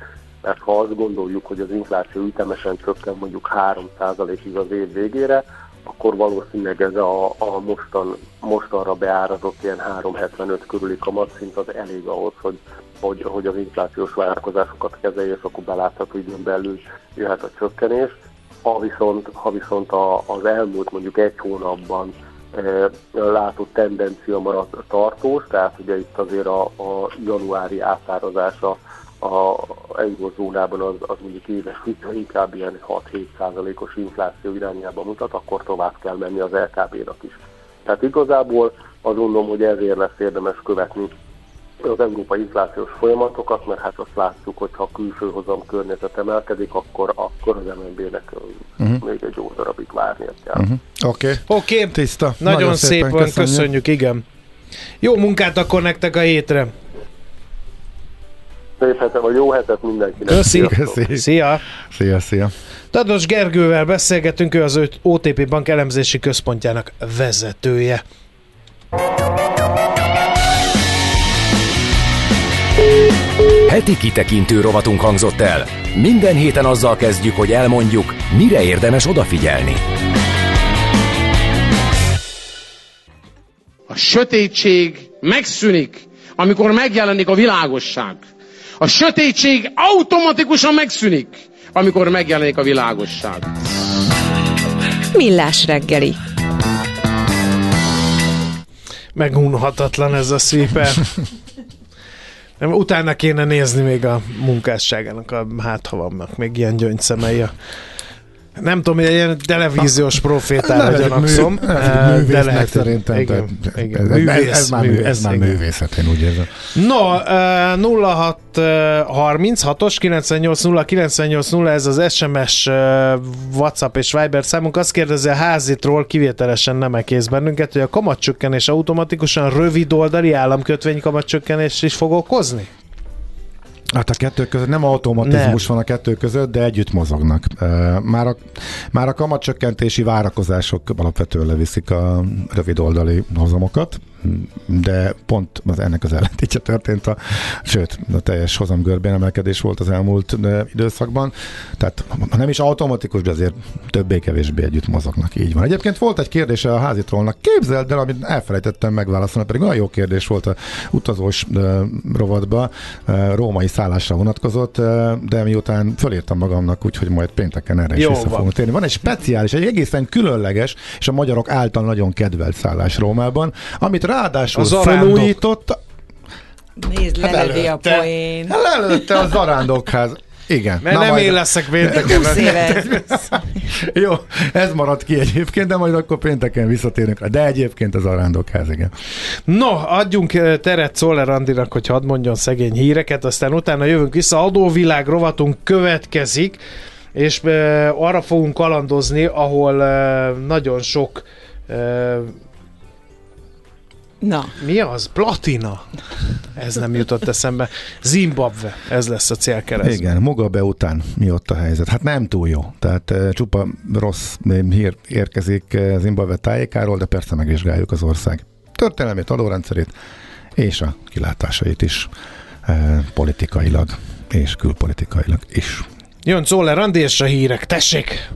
mert ha azt gondoljuk, hogy az infláció ütemesen csökken mondjuk 3%-ig az év végére, akkor valószínűleg ez a, a mostan, mostanra beárazott ilyen 3,75 körüli kamatszint az elég ahhoz, hogy, hogy, hogy az inflációs várakozásokat kezelje, és akkor belátható időn belül jöhet a csökkenés. Ha viszont, ha viszont a, az elmúlt mondjuk egy hónapban e, látott tendencia maradt tartós, tehát ugye itt azért a, a januári átárazása a eurozónában az, az mondjuk éves szinten inkább ilyen 6-7 százalékos infláció irányába mutat, akkor tovább kell menni az LKB-nak is. Tehát igazából azt gondolom, hogy ezért lesz érdemes követni az európai inflációs folyamatokat, mert hát azt látjuk, hogy ha a külső hozam környezet emelkedik, akkor, akkor az MNB-nek uh-huh. még egy jó darabig várnia kell. Uh-huh. Oké, okay. okay. tiszta. Nagyon, Nagyon szép van, köszönjük. köszönjük, igen. Jó munkát akkor nektek a hétre! Szép hetet, vagy jó hetet mindenkinek. Köszi. Köszi. Szia. Szia, szia. Tados Gergővel beszélgetünk, ő az OTP Bank elemzési központjának vezetője. Heti kitekintő rovatunk hangzott el. Minden héten azzal kezdjük, hogy elmondjuk, mire érdemes odafigyelni. A sötétség megszűnik, amikor megjelenik a világosság. A sötétség automatikusan megszűnik, amikor megjelenik a világosság. Millás reggeli. Megunhatatlan ez a szépen. Nem, utána kéne nézni még a munkásságának, a, hát ha vannak még ilyen gyöngyszemei a nem tudom, hogy ilyen televíziós profétára gyanakszom. de de lehet, szerintem. Igen, tehát igen. ez, Művész, ez, már, művész, ez már igen. művészet, én úgy érzem. No, uh, 06 36-os 980 980 ez az SMS WhatsApp és Viber számunk. Azt kérdezi a házitról, kivételesen nem ekész bennünket, hogy a kamatcsökkenés automatikusan rövid oldali államkötvény kamatcsökkenés is fog okozni? Hát a kettő között nem automatizmus Nem. van a kettő között, de együtt mozognak. Már a, már a kamatcsökkentési várakozások alapvetően leviszik a rövid oldali hozamokat, de pont az ennek az ellentétje történt, a, sőt, a teljes hozamgörbén emelkedés volt az elmúlt időszakban. Tehát ha nem is automatikus, de azért többé-kevésbé együtt mozognak. Így van. Egyébként volt egy kérdése a házitrónak. Képzeld el, amit elfelejtettem megválaszolni, pedig olyan jó kérdés volt a utazós rovatba, római szállásra vonatkozott, de miután fölírtam magamnak, úgyhogy majd pénteken erre is Jó vissza van. fogunk térni. Van egy speciális, egy egészen különleges, és a magyarok által nagyon kedvelt szállás Rómában, amit ráadásul A felújított, Nézd, Hát lelövi a poén. lelőtte a zarándokház. Igen. Mert nem majd- én leszek pénteken. 20 éve. Jó, ez maradt ki egyébként, de majd akkor pénteken visszatérünk rá. De egyébként az arándokház, igen. No, adjunk eh, teret Szoller Andinak, hogy hadd mondjon szegény híreket, aztán utána jövünk vissza. Adóvilág rovatunk következik, és eh, arra fogunk kalandozni, ahol eh, nagyon sok Na, mi az? Platina? Ez nem jutott eszembe. Zimbabwe, ez lesz a célkereszt. Igen, Mugabe után mi ott a helyzet? Hát nem túl jó. Tehát eh, csupa rossz eh, hír érkezik eh, Zimbabwe tájékáról, de persze megvizsgáljuk az ország történelmét, adórendszerét és a kilátásait is eh, politikailag és külpolitikailag is. Jön Szoller Andi és a hírek, tessék!